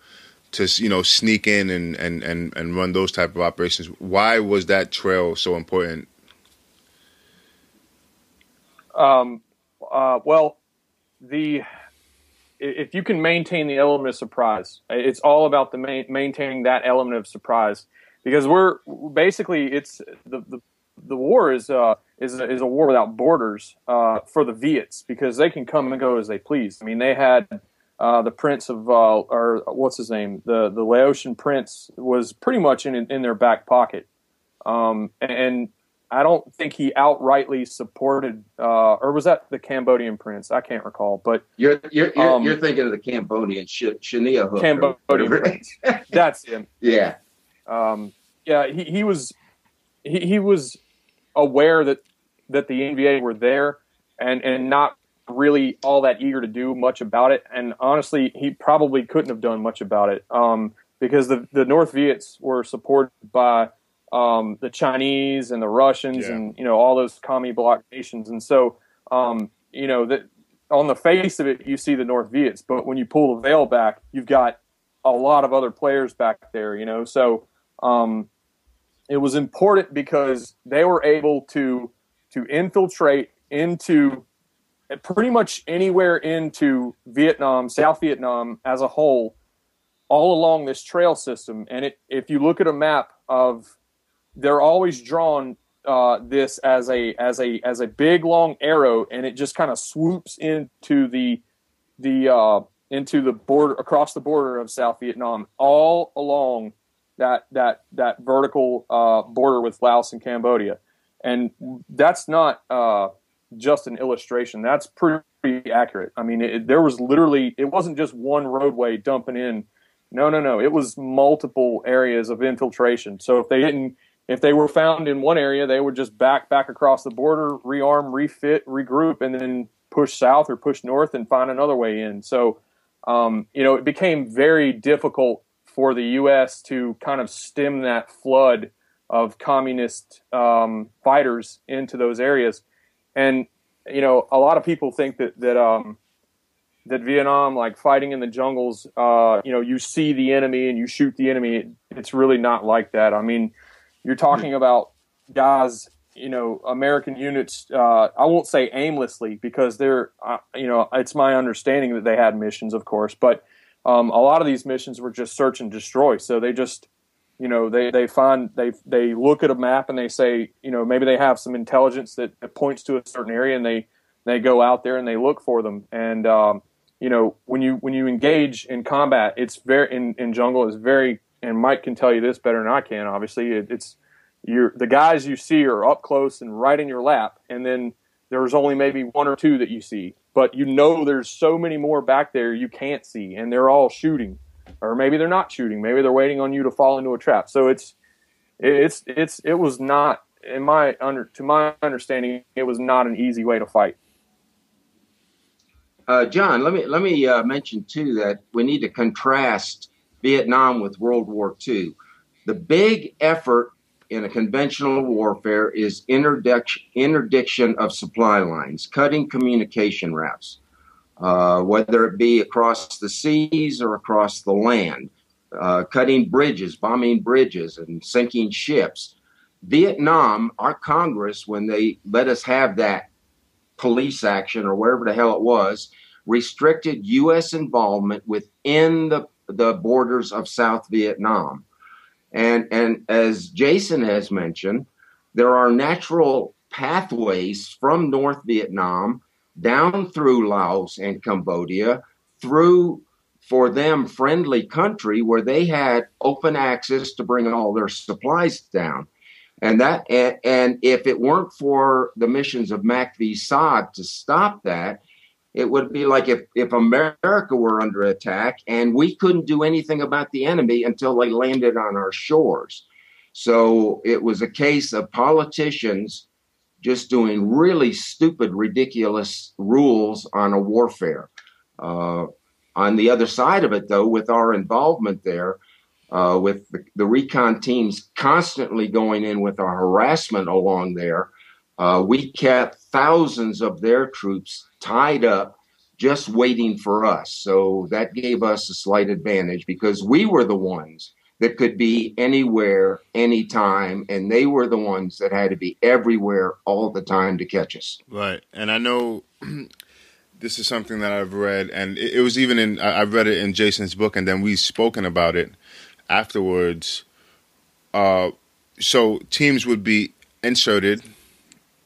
to you know sneak in and, and and and run those type of operations. Why was that trail so important? Um, uh, well, the if you can maintain the element of surprise, it's all about the main, maintaining that element of surprise because we're basically it's the the, the war is uh, is a, is a war without borders uh, for the Viets because they can come and go as they please. I mean, they had uh, the Prince of uh, or what's his name, the the Laotian Prince was pretty much in in their back pocket, um, and I don't think he outrightly supported, uh, or was that the Cambodian prince? I can't recall. But you're you're you're, um, you're thinking of the Cambodian Sh- Shania Cambodian prince. That's him. Yeah, um, yeah. He, he was he, he was aware that that the NVA were there, and and not really all that eager to do much about it. And honestly, he probably couldn't have done much about it um, because the the North Viets were supported by um, the Chinese and the Russians yeah. and you know all those commie bloc nations. And so um, you know that on the face of it, you see the North Viets, but when you pull the veil back, you've got a lot of other players back there. You know, so um, it was important because they were able to to infiltrate into pretty much anywhere into Vietnam, South Vietnam as a whole, all along this trail system. And it, if you look at a map of they're always drawn uh, this as a as a as a big long arrow, and it just kind of swoops into the the uh, into the border across the border of South Vietnam, all along that that that vertical uh, border with Laos and Cambodia, and that's not uh, just an illustration. That's pretty accurate. I mean, it, there was literally it wasn't just one roadway dumping in. No, no, no. It was multiple areas of infiltration. So if they didn't if they were found in one area, they would just back back across the border, rearm, refit, regroup, and then push south or push north and find another way in. So, um, you know, it became very difficult for the U.S. to kind of stem that flood of communist um, fighters into those areas. And you know, a lot of people think that that um, that Vietnam, like fighting in the jungles, uh, you know, you see the enemy and you shoot the enemy. It's really not like that. I mean you're talking about guys, you know, American units. Uh, I won't say aimlessly because they're, uh, you know, it's my understanding that they had missions, of course, but um, a lot of these missions were just search and destroy. So they just, you know, they they find they they look at a map and they say, you know, maybe they have some intelligence that, that points to a certain area and they they go out there and they look for them and. Um, you know, when you when you engage in combat, it's very in, in jungle is very and Mike can tell you this better than I can. Obviously, it, it's you're the guys you see are up close and right in your lap, and then there's only maybe one or two that you see, but you know there's so many more back there you can't see, and they're all shooting, or maybe they're not shooting. Maybe they're waiting on you to fall into a trap. So it's it's it's it was not in my under to my understanding it was not an easy way to fight. Uh, John, let me let me uh, mention too that we need to contrast Vietnam with World War II. The big effort in a conventional warfare is interdiction, interdiction of supply lines, cutting communication routes, uh, whether it be across the seas or across the land, uh, cutting bridges, bombing bridges, and sinking ships. Vietnam, our Congress, when they let us have that police action or wherever the hell it was, restricted U.S. involvement within the, the borders of South Vietnam. And, and as Jason has mentioned, there are natural pathways from North Vietnam down through Laos and Cambodia through for them friendly country where they had open access to bring all their supplies down. And that and, and if it weren't for the missions of MACV SOG to stop that, it would be like if, if America were under attack and we couldn't do anything about the enemy until they landed on our shores. So it was a case of politicians just doing really stupid, ridiculous rules on a warfare. Uh, on the other side of it, though, with our involvement there, uh, with the, the, recon teams constantly going in with our harassment along there, uh, we kept thousands of their troops tied up just waiting for us. So that gave us a slight advantage because we were the ones that could be anywhere, anytime, and they were the ones that had to be everywhere all the time to catch us. Right. And I know this is something that I've read, and it, it was even in, I, read it in Jason's book, and then we've spoken about it afterwards. Uh, so teams would be inserted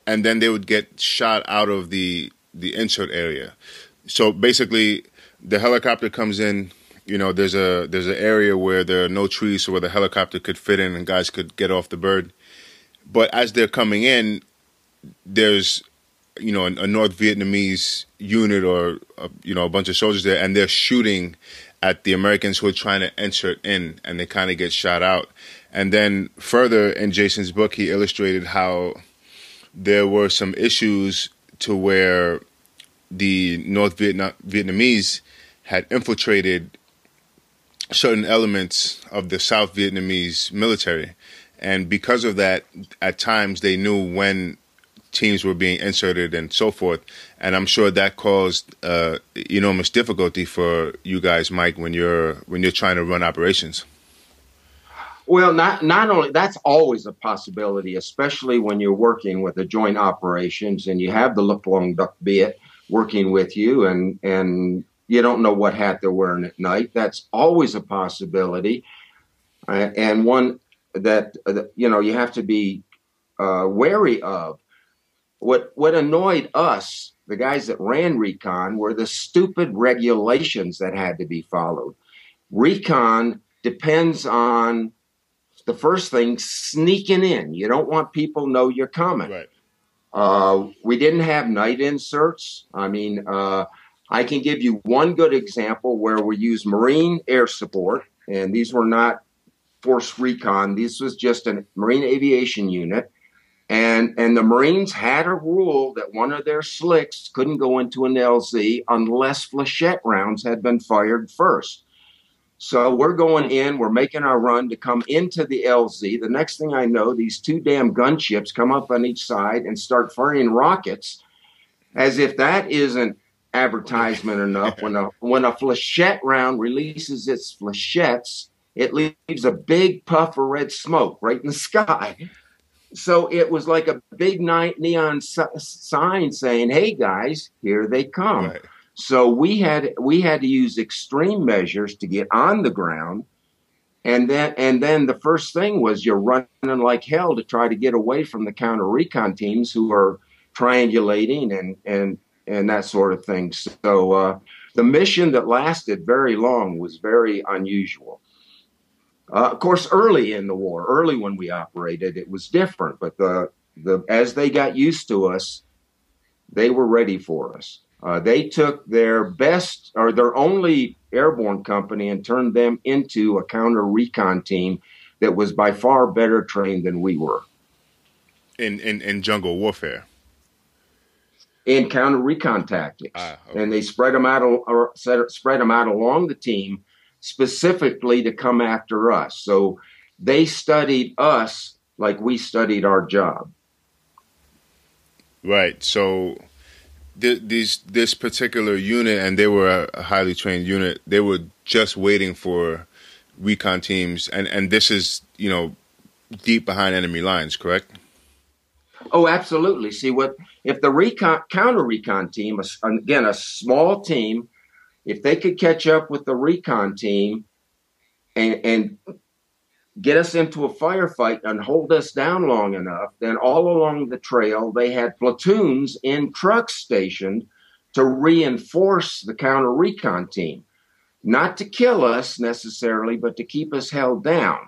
and then they would get shot out of the the insert area. So basically, the helicopter comes in. You know, there's a there's an area where there are no trees, so where the helicopter could fit in and guys could get off the bird. But as they're coming in, there's you know a, North Vietnamese unit or a, you know a bunch of soldiers there, and they're shooting at the Americans who are trying to enter in, and they kind of get shot out. And then further in Jason's book, he illustrated how there were some issues to where the North Vietnam, Vietnamese had infiltrated certain elements of the South Vietnamese military. And because of that, at times they knew when teams were being inserted and so forth. And I'm sure that caused uh, enormous difficulty for you guys, Mike, when you're when you're trying to run operations. Well, not not only that's always a possibility, especially when you're working with a joint operations and you have the Luc Luong Dac Biet working with you, and and you don't know what hat they're wearing at night. That's always a possibility, uh, and one that uh, you know you have to be uh, wary of. What what annoyed us, the guys that ran recon, were the stupid regulations that had to be followed. Recon depends on the first thing sneaking in. You don't want people know you're coming. Right. Uh, we didn't have night inserts. I mean, uh, I can give you one good example where we used Marine air support, and these were not force recon. This was just a Marine aviation unit. And, and the Marines had a rule that one of their slicks couldn't go into an LZ unless flechette rounds had been fired first. So we're going in, we're making our run to come into the LZ. The next thing I know, these two damn gunships come up on each side and start firing rockets as if that isn't advertisement enough. When a when a flechette round releases its flechettes, it leaves a big puff of red smoke right in the sky. So it was like a big night neon sign saying, "Hey guys, here they come." Right. So we had we had to use extreme measures to get on the ground. And then and then the first thing was you're running like hell to try to get away from the counter recon teams who are triangulating and and and that sort of thing. So uh, the mission that lasted very long was very unusual. Uh, of course, early in the war, early when we operated, it was different. But the the as they got used to us, they were ready for us. Uh, they took their best or their only airborne company and turned them into a counter recon team that was by far better trained than we were. In in, in jungle warfare. In counter recon tactics, ah, okay. and they spread them out or spread them out along the team specifically to come after us. So they studied us like we studied our job. Right. So th- these this particular unit, and they were a highly trained unit. They were just waiting for recon teams, and and this is you know deep behind enemy lines, correct? Oh, absolutely. See what if the recon counter recon team, again a small team, if they could catch up with the recon team and and get us into a firefight and hold us down long enough, then all along the trail they had platoons in trucks stationed to reinforce the counter recon team not to kill us necessarily, but to keep us held down.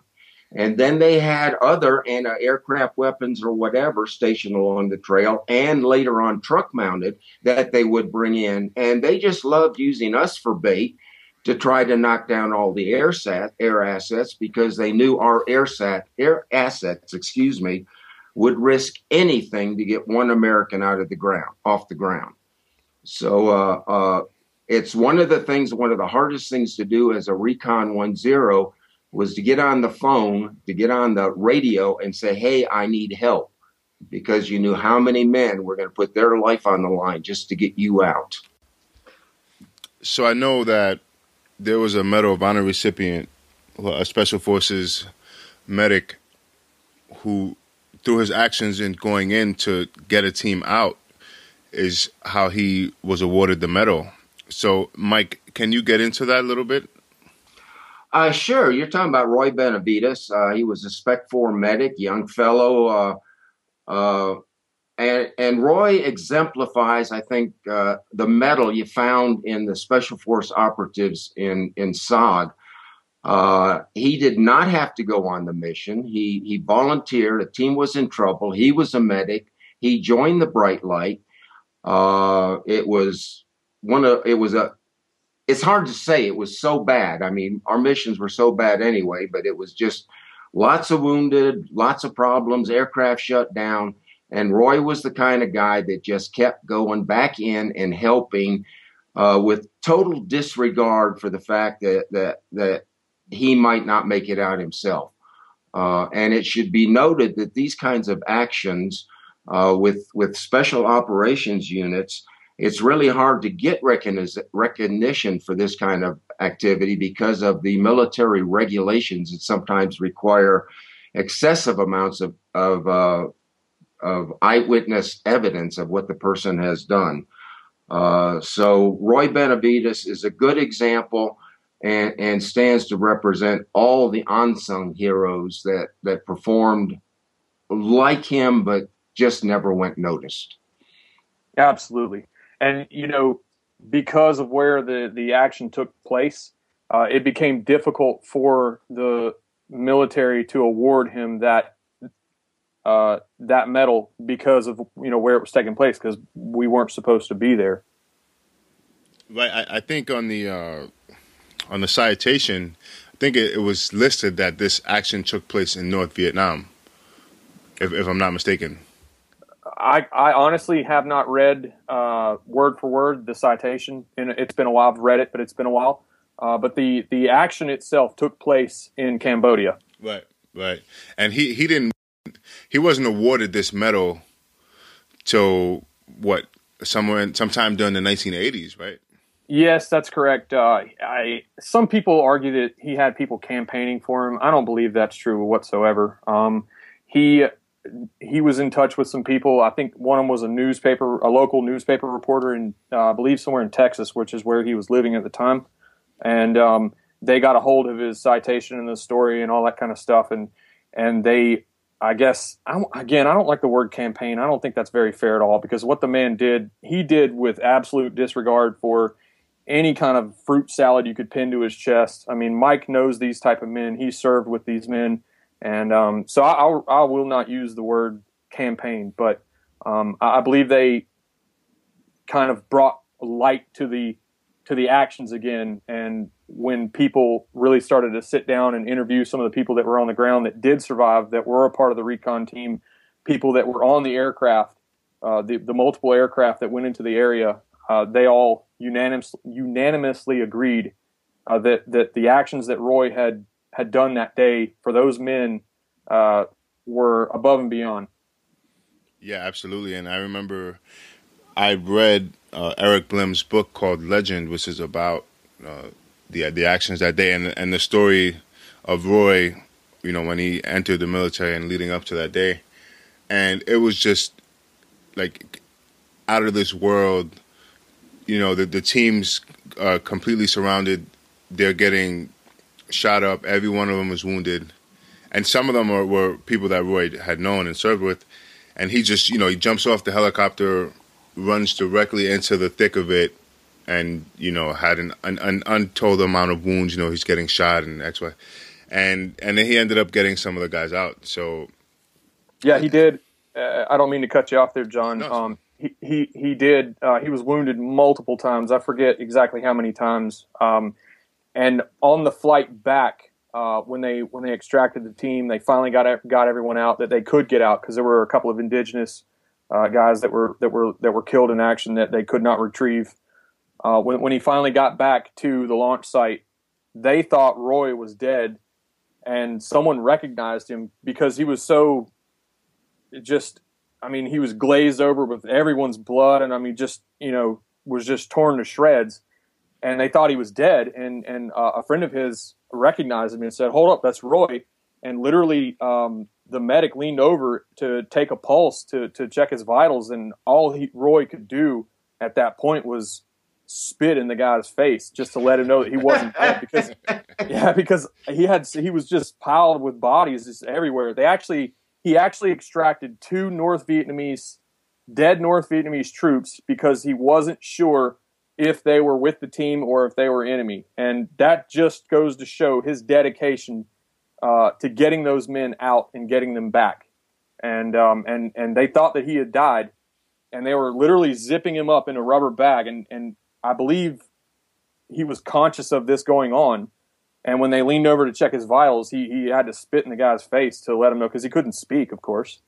And then they had other anti aircraft weapons or whatever stationed along the trail and later on truck mounted that they would bring in. And they just loved using us for bait to try to knock down all the air, sat, air assets because they knew our air, sat, air assets, excuse me, would risk anything to get one American out of the ground, off the ground. So uh, uh, it's one of the things, one of the hardest things to do as a Recon 10 was to get on the phone, to get on the radio and say, hey, I need help. Because you knew how many men were going to put their life on the line just to get you out. So I know that there was a Medal of Honor recipient, a Special Forces medic, who, through his actions in going in to get a team out, is how he was awarded the medal. So, Mike, can you get into that a little bit? Uh, sure. You're talking about Roy Benavidez. Uh, he was a Spec 4 medic, young fellow. Uh, uh, and, and Roy exemplifies, I think, uh, the medal you found in the Special Force operatives in, in SOG. Uh, he did not have to go on the mission. He, he volunteered. A team was in trouble. He was a medic. He joined the Bright Light. it was one of it was a it's hard to say it was so bad. I mean, our missions were so bad anyway, but it was just lots of wounded, lots of problems, aircraft shut down. And Roy was the kind of guy that just kept going back in and helping uh, with total disregard for the fact that, that, that he might not make it out himself. Uh, and it should be noted that these kinds of actions uh, with, with special operations units it's really hard to get recognition for this kind of activity because of the military regulations that sometimes require excessive amounts of of, uh, of eyewitness evidence of what the person has done. Uh, so Roy Benavidez is a good example and, and stands to represent all the unsung heroes that that performed like him, but just never went noticed. Absolutely and you know because of where the the action took place, uh, it became difficult for the military to award him that uh, that medal because of you know where it was taking place because we weren't supposed to be there. Right, I, I think on the uh, on the citation, I think it, it, was listed that this action took place in North Vietnam, if, if I'm not mistaken. I, I honestly have not read uh, word for word the citation. And it's been a while. I've read it, but it's been a while. Uh, but the the action itself took place in Cambodia. Right, right. And he he didn't he wasn't awarded this medal till what somewhere sometime during the 1980s, right? Yes, that's correct. Uh, I some people argue that he had people campaigning for him. I don't believe that's true whatsoever. Um, he he was in touch with some people. I think one of them was a newspaper, a local newspaper reporter in, uh, I believe, somewhere in Texas, which is where he was living at the time. And um, they got a hold of his citation and the story and all that kind of stuff. And and they, I guess, I again, I don't like the word campaign. I don't think that's very fair at all because what the man did, he did with absolute disregard for any kind of fruit salad you could pin to his chest. I mean, Mike knows these type of men. He served with these men and um, so I, I, will not use the word campaign, but um, I believe they kind of brought light to the to the actions again. And when people really started to sit down and interview some of the people that were on the ground that did survive, that were a part of the recon team, people that were on the aircraft, uh, the, the multiple aircraft that went into the area, uh, they all unanimous, unanimously agreed uh, that that the actions that Roy had had done that day for those men uh, were above and beyond. Yeah, absolutely. And I remember I read uh, Eric Blehm's book called Legend, which is about uh, the the actions that day and and the story of Roy, you know, when he entered the military and leading up to that day, and it was just like out of this world. You know, the the teams are completely surrounded. They're getting shot up. Every one of them was wounded, and some of them were, were people that Roy had known and served with. And he just, you know, he jumps off the helicopter runs directly into the thick of it and you know had an, an, an, untold amount of wounds. You know he's getting shot and x y. And and then he ended up getting some of the guys out. So yeah he did. Uh, i don't mean to cut you off there john. No, um, he, he he did uh, he was wounded multiple times. I forget exactly how many times. Um, and on the flight back uh, when they when they extracted the team they finally got got everyone out that they could get out because there were a couple of indigenous uh, guys that were that were that were killed in action that they could not retrieve. Uh, when when he finally got back to the launch site, they thought Roy was dead, and someone recognized him because he was so just. I mean, he was glazed over with everyone's blood, and I mean, just you know, was just torn to shreds. And they thought he was dead. And and uh, a friend of his recognized him and said, "Hold up, that's Roy." And literally, um, the medic leaned over to take a pulse to to check his vitals, and all he, Roy could do at that point was spit in the guy's face just to let him know that he wasn't dead because yeah because he had he was just piled with bodies just everywhere they actually he actually extracted two north vietnamese dead north vietnamese troops because he wasn't sure if they were with the team or if they were enemy and that just goes to show his dedication uh, to getting those men out and getting them back. And um, and and they thought that he had died, and they were literally zipping him up in a rubber bag. And and I believe he was conscious of this going on. And when they leaned over to check his vitals, he he had to spit in the guy's face to let him know because he couldn't speak, of course.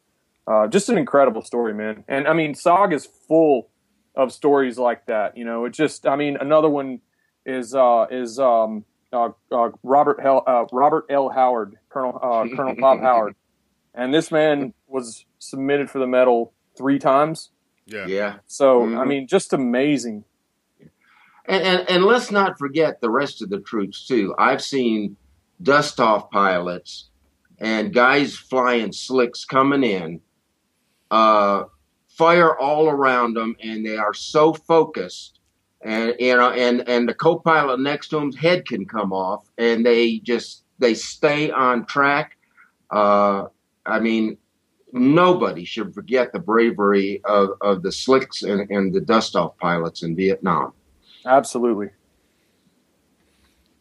Uh, just an incredible story, man. And I mean, SOG is full of stories like that. You know, it just I mean, another one is uh, is um, uh, uh, Robert Hel- uh, Robert L. Howard, Colonel uh, Colonel Bob Howard, and this man was submitted for the medal three times. Yeah, yeah. So mm-hmm. I mean, just amazing. And, and, and let's not forget the rest of the troops too. I've seen dust off pilots and guys flying slicks coming in, uh, fire all around them, and they are so focused. And you know and and the co-pilot next to him's head can come off and they just they stay on track. Uh, i mean nobody should forget the bravery of, of the slicks and, and the dust off pilots in vietnam. Absolutely.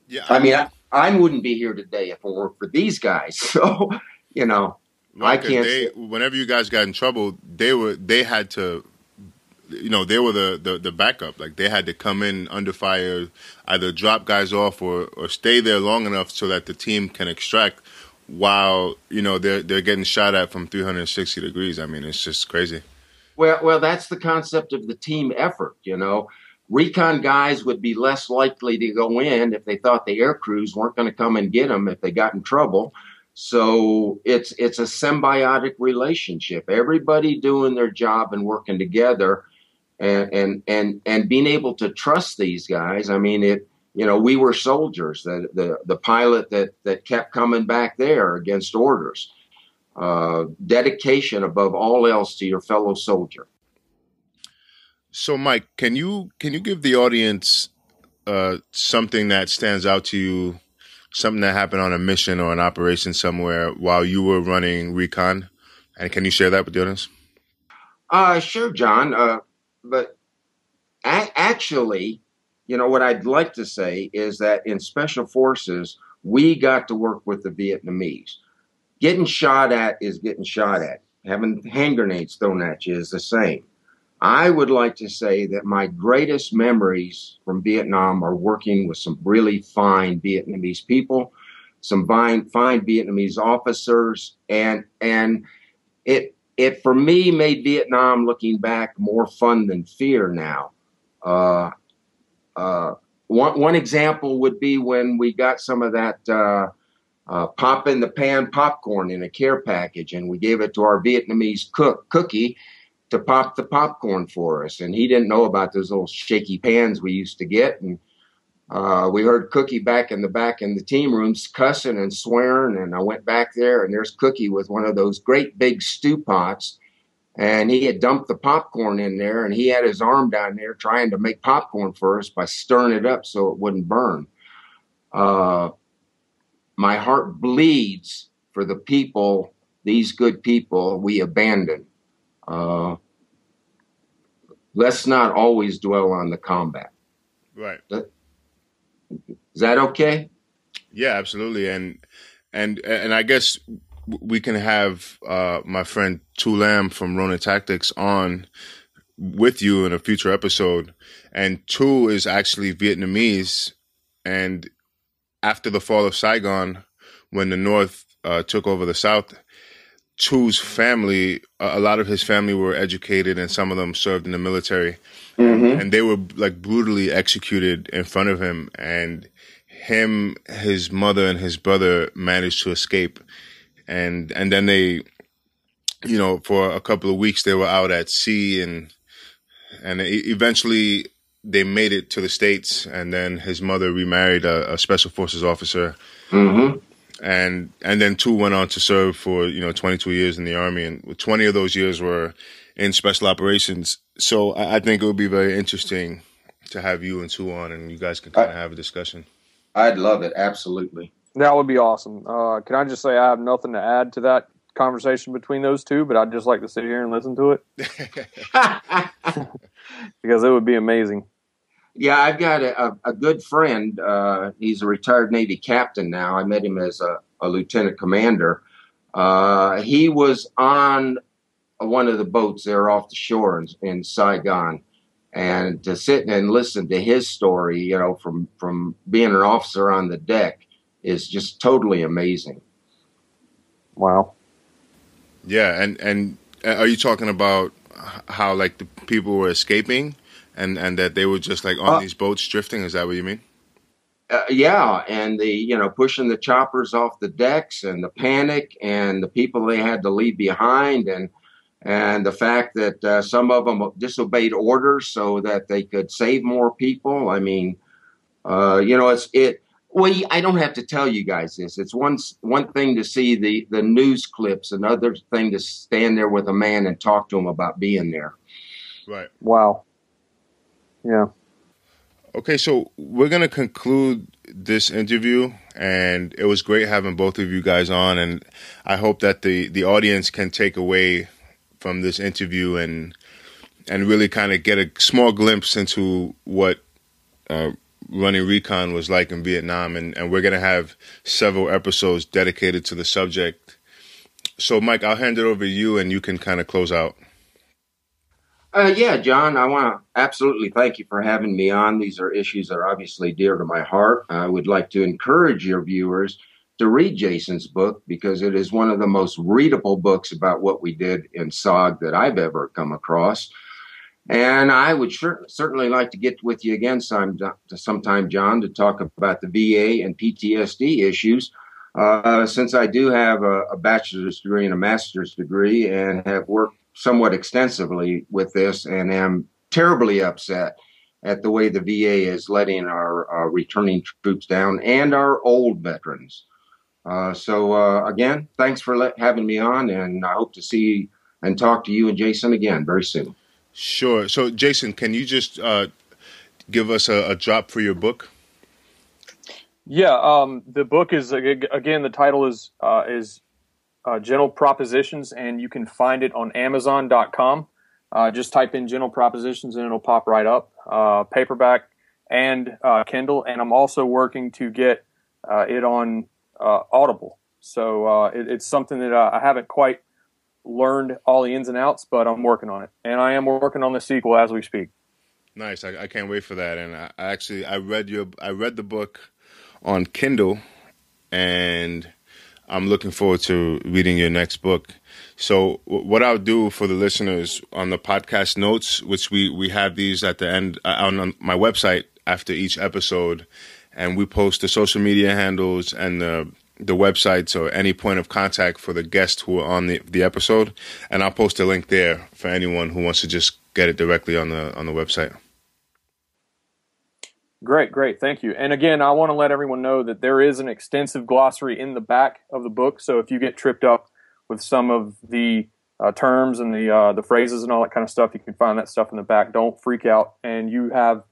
Yeah i, I mean I, I wouldn't be here today if it weren't for these guys. So you know I can't. They, whenever you guys got in trouble, they were they had to you know they were the, the, the backup. Like they had to come in under fire either drop guys off or or stay there long enough so that the team can extract while you know they're they're getting shot at from 360 degrees. I mean it's just crazy. Well well that's the concept of the team effort you know. Recon guys would be less likely to go in if they thought the air crews weren't going to come and get them if they got in trouble so it's it's a symbiotic relationship everybody doing their job and working together and and and and being able to trust these guys. I mean, it you know we were soldiers. The the the pilot that that kept coming back there against orders. Uh, dedication above all else to your fellow soldier. So, Mike, can you can you give the audience uh, something that stands out to you, something that happened on a mission or an operation somewhere while you were running recon, and can you share that with the audience? Uh, sure, John. Uh, but a- actually, you know, what I'd like to say is that in special forces, we got to work with the Vietnamese. Getting shot at is getting shot at. Having hand grenades thrown at you is the same. I would like to say that my greatest memories from Vietnam are working with some really fine Vietnamese people, some fine, fine Vietnamese officers, and and it it for me made Vietnam looking back more fun than fear now. Uh, uh, one one example would be when we got some of that uh, uh, pop in the pan popcorn in a care package, and we gave it to our Vietnamese cook cookie to pop the popcorn for us. And he didn't know about those little shaky pans we used to get. And uh, we heard Cookie back in the back in the team rooms cussing and swearing. And I went back there, and there's Cookie with one of those great big stew pots. And he had dumped the popcorn in there, and he had his arm down there trying to make popcorn for us by stirring it up so it wouldn't burn. Uh, my heart bleeds for the people, these good people we abandoned. Uh, let's not always dwell on the combat. Right. Is that okay? Yeah, absolutely. And and and I guess we can have uh, my friend Tu Lam from Ronin Tactics on with you in a future episode. And Tu is actually Vietnamese, and after the fall of Saigon, when the North uh, took over the South, Tu's family, a lot of his family were educated, and some of them served in the military, mm-hmm. and they were like brutally executed in front of him. And him, his mother, and his brother managed to escape, and and then they, you know, for a couple of weeks they were out at sea, and and eventually they made it to the states, and then his mother remarried a, a special forces officer. Mm-hmm and and then Tu went on to serve for you know 22 years in the army, and 20 of those years were in special operations. So I, I think it would be very interesting to have you and Tu on, and you guys can kind of have a discussion. I'd love it, absolutely. That would be awesome. Uh, can I just say I have nothing to add to that conversation between those two, but I'd just like to sit here and listen to it because it would be amazing. Yeah, I've got a, a, a good friend. Uh, he's a retired Navy captain now. I met him as a, a lieutenant commander. Uh, he was on one of the boats there off the shore in, in Saigon, and to sit and listen to his story, you know, from from being an officer on the deck, is just totally amazing. Wow. Yeah, and and uh, are you talking about how like the people were escaping? And and that they were just like on uh, these boats drifting. Is that what you mean? Uh, yeah, and the you know pushing the choppers off the decks and the panic and the people they had to leave behind and and the fact that uh, some of them disobeyed orders so that they could save more people. I mean, uh, you know, it's it. Well, I don't have to tell you guys this. It's one one thing to see the the news clips, another thing to stand there with a man and talk to him about being there. Right. Wow. Yeah. Okay, so we're gonna conclude this interview, and it was great having both of you guys on, and I hope that the the audience can take away from this interview and and really kind of get a small glimpse into what uh, running recon was like in Vietnam, and, and we're gonna have several episodes dedicated to the subject. So, Mike, I'll hand it over to you, and you can kind of close out. Uh, yeah, John, I want to absolutely thank you for having me on. These are issues that are obviously dear to my heart. I would like to encourage your viewers to read Jason's book because it is one of the most readable books about what we did in SOG that I've ever come across. And I would sure, certainly like to get with you again some, sometime, John, to talk about the VA and PTSD issues. Uh, since I do have a, a bachelor's degree and a master's degree and have worked somewhat extensively with this and am terribly upset at the way the VA is letting our uh, returning troops down and our old veterans. Uh, so uh, again, thanks for let, having me on, and I hope to see and talk to you and Jason again very soon. Sure. So, Jason, can you just uh, give us a, a, drop for your book? Yeah, um, the book is again. The title is uh, is uh, Gentle Propositions, and you can find it on Amazon.com. Uh, just type in Gentle Propositions and it'll pop right up. Uh, paperback and uh, Kindle, and I'm also working to get uh, it on uh, Audible. So it, it's something that I haven't quite learned all the ins and outs, but I'm working on it, and I am working on the sequel as we speak. Nice. I, I can't wait for that. And I, I actually I read your I read the book on Kindle, and I'm looking forward to reading your next book. So what I'll do for the listeners on the podcast notes, which we we have these at the end uh, on, on my website after each episode, and we post the social media handles and the the websites or any point of contact for the guests who are on the, the episode, and I'll post a link there for anyone who wants to just get it directly on the on the website. Great, great. Thank you. And again, I want to let everyone know that there is an extensive glossary in the back of the book. So if you get tripped up with some of the uh, terms and the uh, the phrases and all that kind of stuff, you can find that stuff in the back. Don't freak out. And you have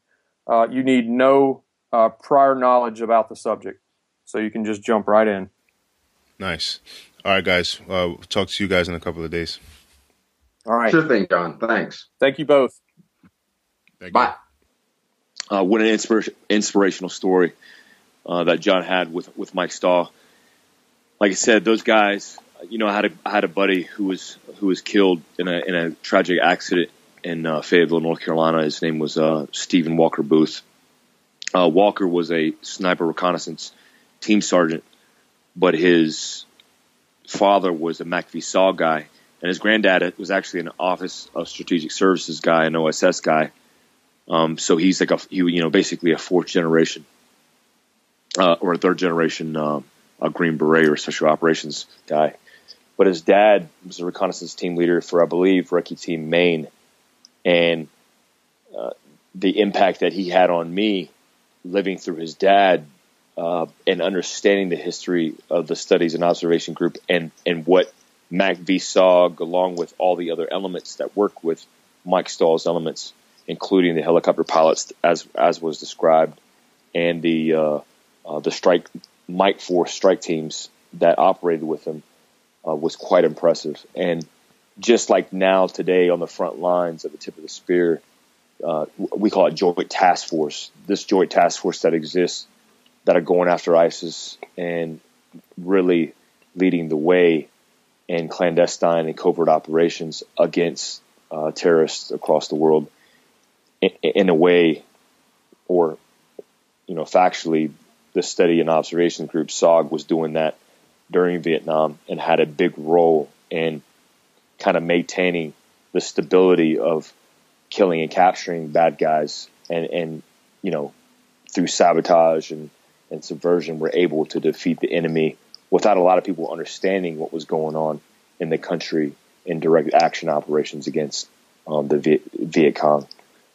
uh, you need no uh, prior knowledge about the subject, so you can just jump right in. Nice. All right, guys. Uh, we'll talk to you guys in a couple of days. All right. Sure thing, John. Thanks. Thank you both. Thank you. Uh, what an inspir- inspirational story uh, that John had with with Mike Stahl. Like I said, those guys. You know, I had a I had a buddy who was who was killed in a in a tragic accident in uh, Fayetteville, North Carolina. His name was uh, Stephen Walker Booth. Uh, Walker was a sniper reconnaissance team sergeant, but his father was a MACV-SOG guy, and his granddad was actually an Office of Strategic Services guy, an OSS guy. Um, so he's like a he, you know basically a fourth generation uh, or a third generation uh, a Green Beret or Special Operations guy. But his dad was a reconnaissance team leader for I believe Recce Team Maine, and uh, the impact that he had on me living through his dad uh, and understanding the history of the studies and observation group and and what MACV-SOG along with all the other elements that work with Mike Stahl's elements including the helicopter pilots as as was described, and the uh, uh, the strike Mike Force strike teams that operated with them uh, was quite impressive. And just like now today on the front lines at the tip of the spear, uh, we call it joint task force. This joint task force that exists that are going after ISIS and really leading the way in clandestine and covert operations against uh, terrorists across the world in a way, or you know, factually, the study and observation group SOG was doing that during Vietnam and had a big role in kind of maintaining the stability of killing and capturing bad guys, and and you know, through sabotage and and subversion, were able to defeat the enemy without a lot of people understanding what was going on in the country in direct action operations against um, the Viet, Viet Cong.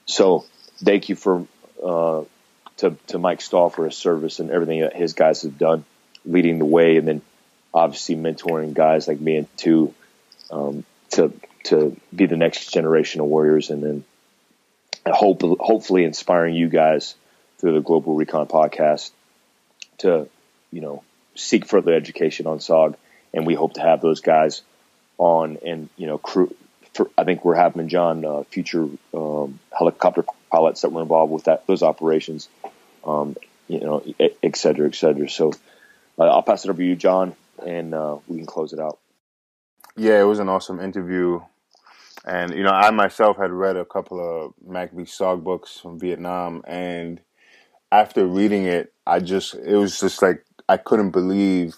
So thank you for uh, to to Mike Stahl for his service and everything that his guys have done, leading the way, and then obviously mentoring guys like me and two um, to to be the next generation of warriors, and then hope hopefully inspiring you guys through the Global Recon podcast to you know seek further education on SOG, and we hope to have those guys on and you know crew for, I think we're having John uh, future um, helicopter pilots that were involved with that those operations, um, you know, et cetera, et cetera. So uh, I'll pass it over to you, John, and uh, we can close it out. Yeah, it was an awesome interview. And, you know, I myself had read a couple of MACV SOG books from Vietnam. And after reading it, I just, it was just like, I couldn't believe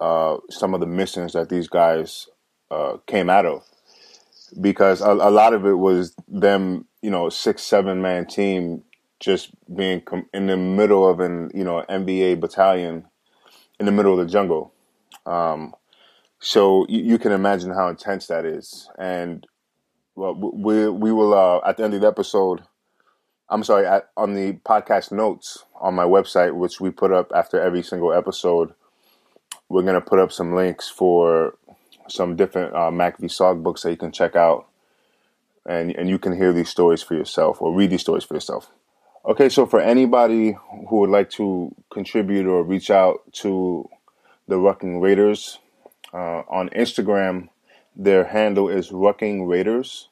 uh, some of the missions that these guys uh, came out of because a, a, lot of it was them, you know, six, seven man team just being com- in the middle of an, you know, NVA battalion in the middle of the jungle. Um, so you, you, can imagine how intense that is. And well, we, we will, uh, at the end of the episode, I'm sorry, at, on the podcast notes on my website, which we put up after every single episode, we're going to put up some links for some different uh, MACV SOG books that you can check out, and and you can hear these stories for yourself or read these stories for yourself. Okay, so for anybody who would like to contribute or reach out to the Rucking Raiders uh, on Instagram, their handle is Rucking Raiders,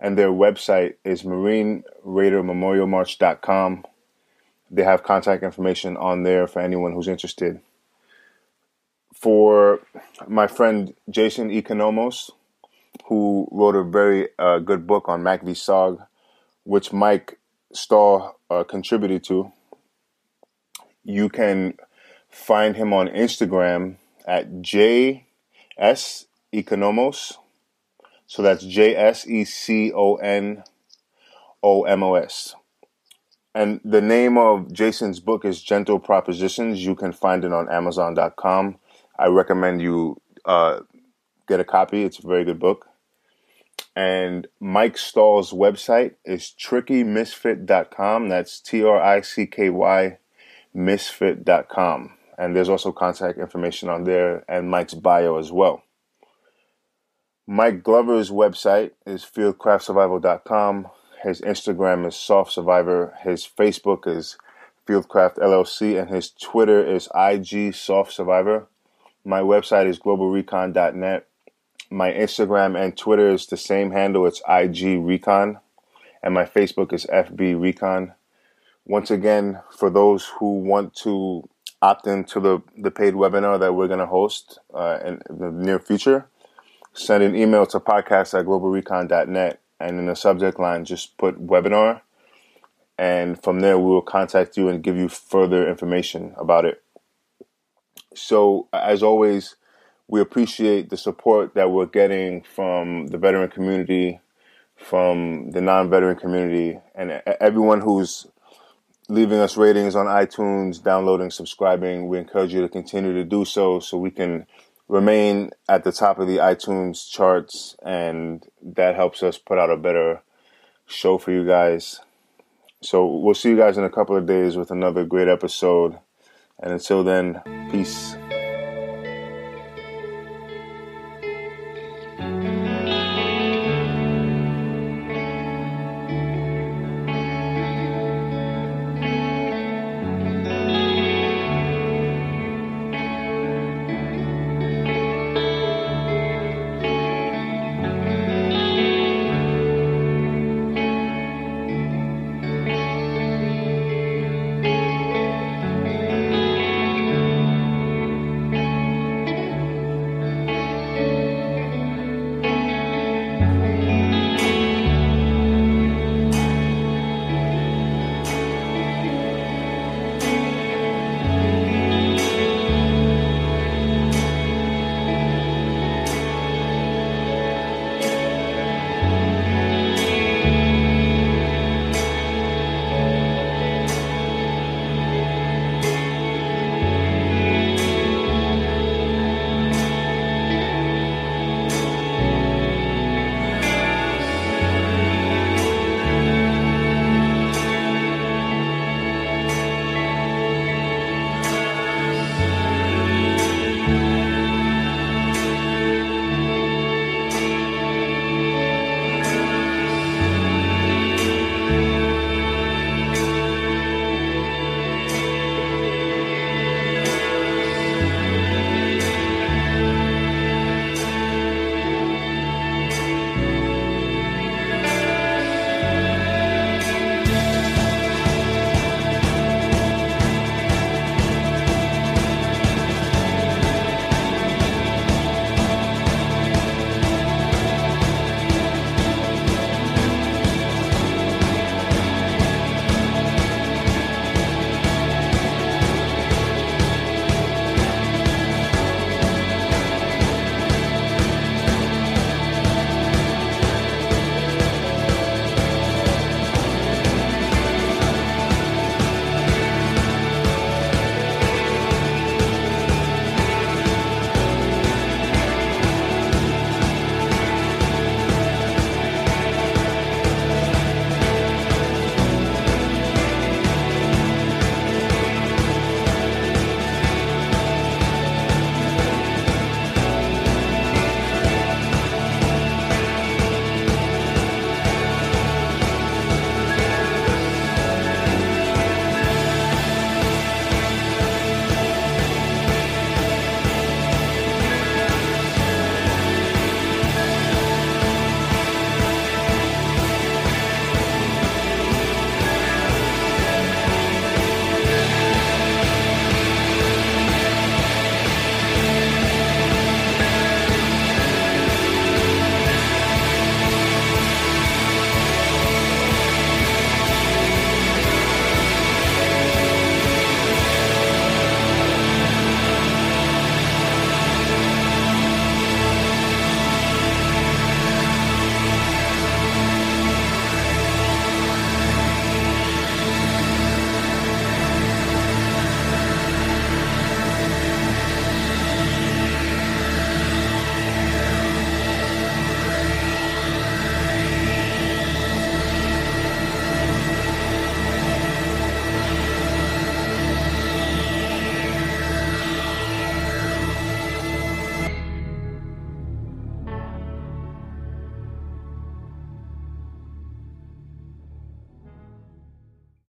and their website is MarineRaiderMemorialMarch.com. They have contact information on there for anyone who's interested for my friend Jason Economos, who wrote a very uh, good book on MACV-SOG, which Mike Stahl uh, contributed to. You can find him on Instagram at JS Economos. So that's J S E C O N O M O S. And the name of Jason's book is Gentle Propositions. You can find it on Amazon.com. I recommend you uh, get a copy. It's a very good book. And Mike Stahl's website is trickymisfit.com. That's T R I C K Y misfit.com. And there's also contact information on there and Mike's bio as well. Mike Glover's website is fieldcraftsurvival.com. His Instagram is Soft Survivor. His Facebook is Fieldcraft LLC, and his Twitter is IG Soft Survivor. My website is globalrecon.net. My Instagram and Twitter is the same handle. It's IG Recon, and my Facebook is FB Recon. Once again, for those who want to opt into the, the paid webinar that we're going to host uh, in the near future, send an email to podcast at globalrecon.net and in the subject line just put webinar and from there we will contact you and give you further information about it so as always we appreciate the support that we're getting from the veteran community from the non-veteran community and everyone who's leaving us ratings on itunes downloading subscribing we encourage you to continue to do so so we can remain at the top of the iTunes charts, and that helps us put out a better show for you guys. So we'll see you guys in a couple of days with another great episode. And until then, peace.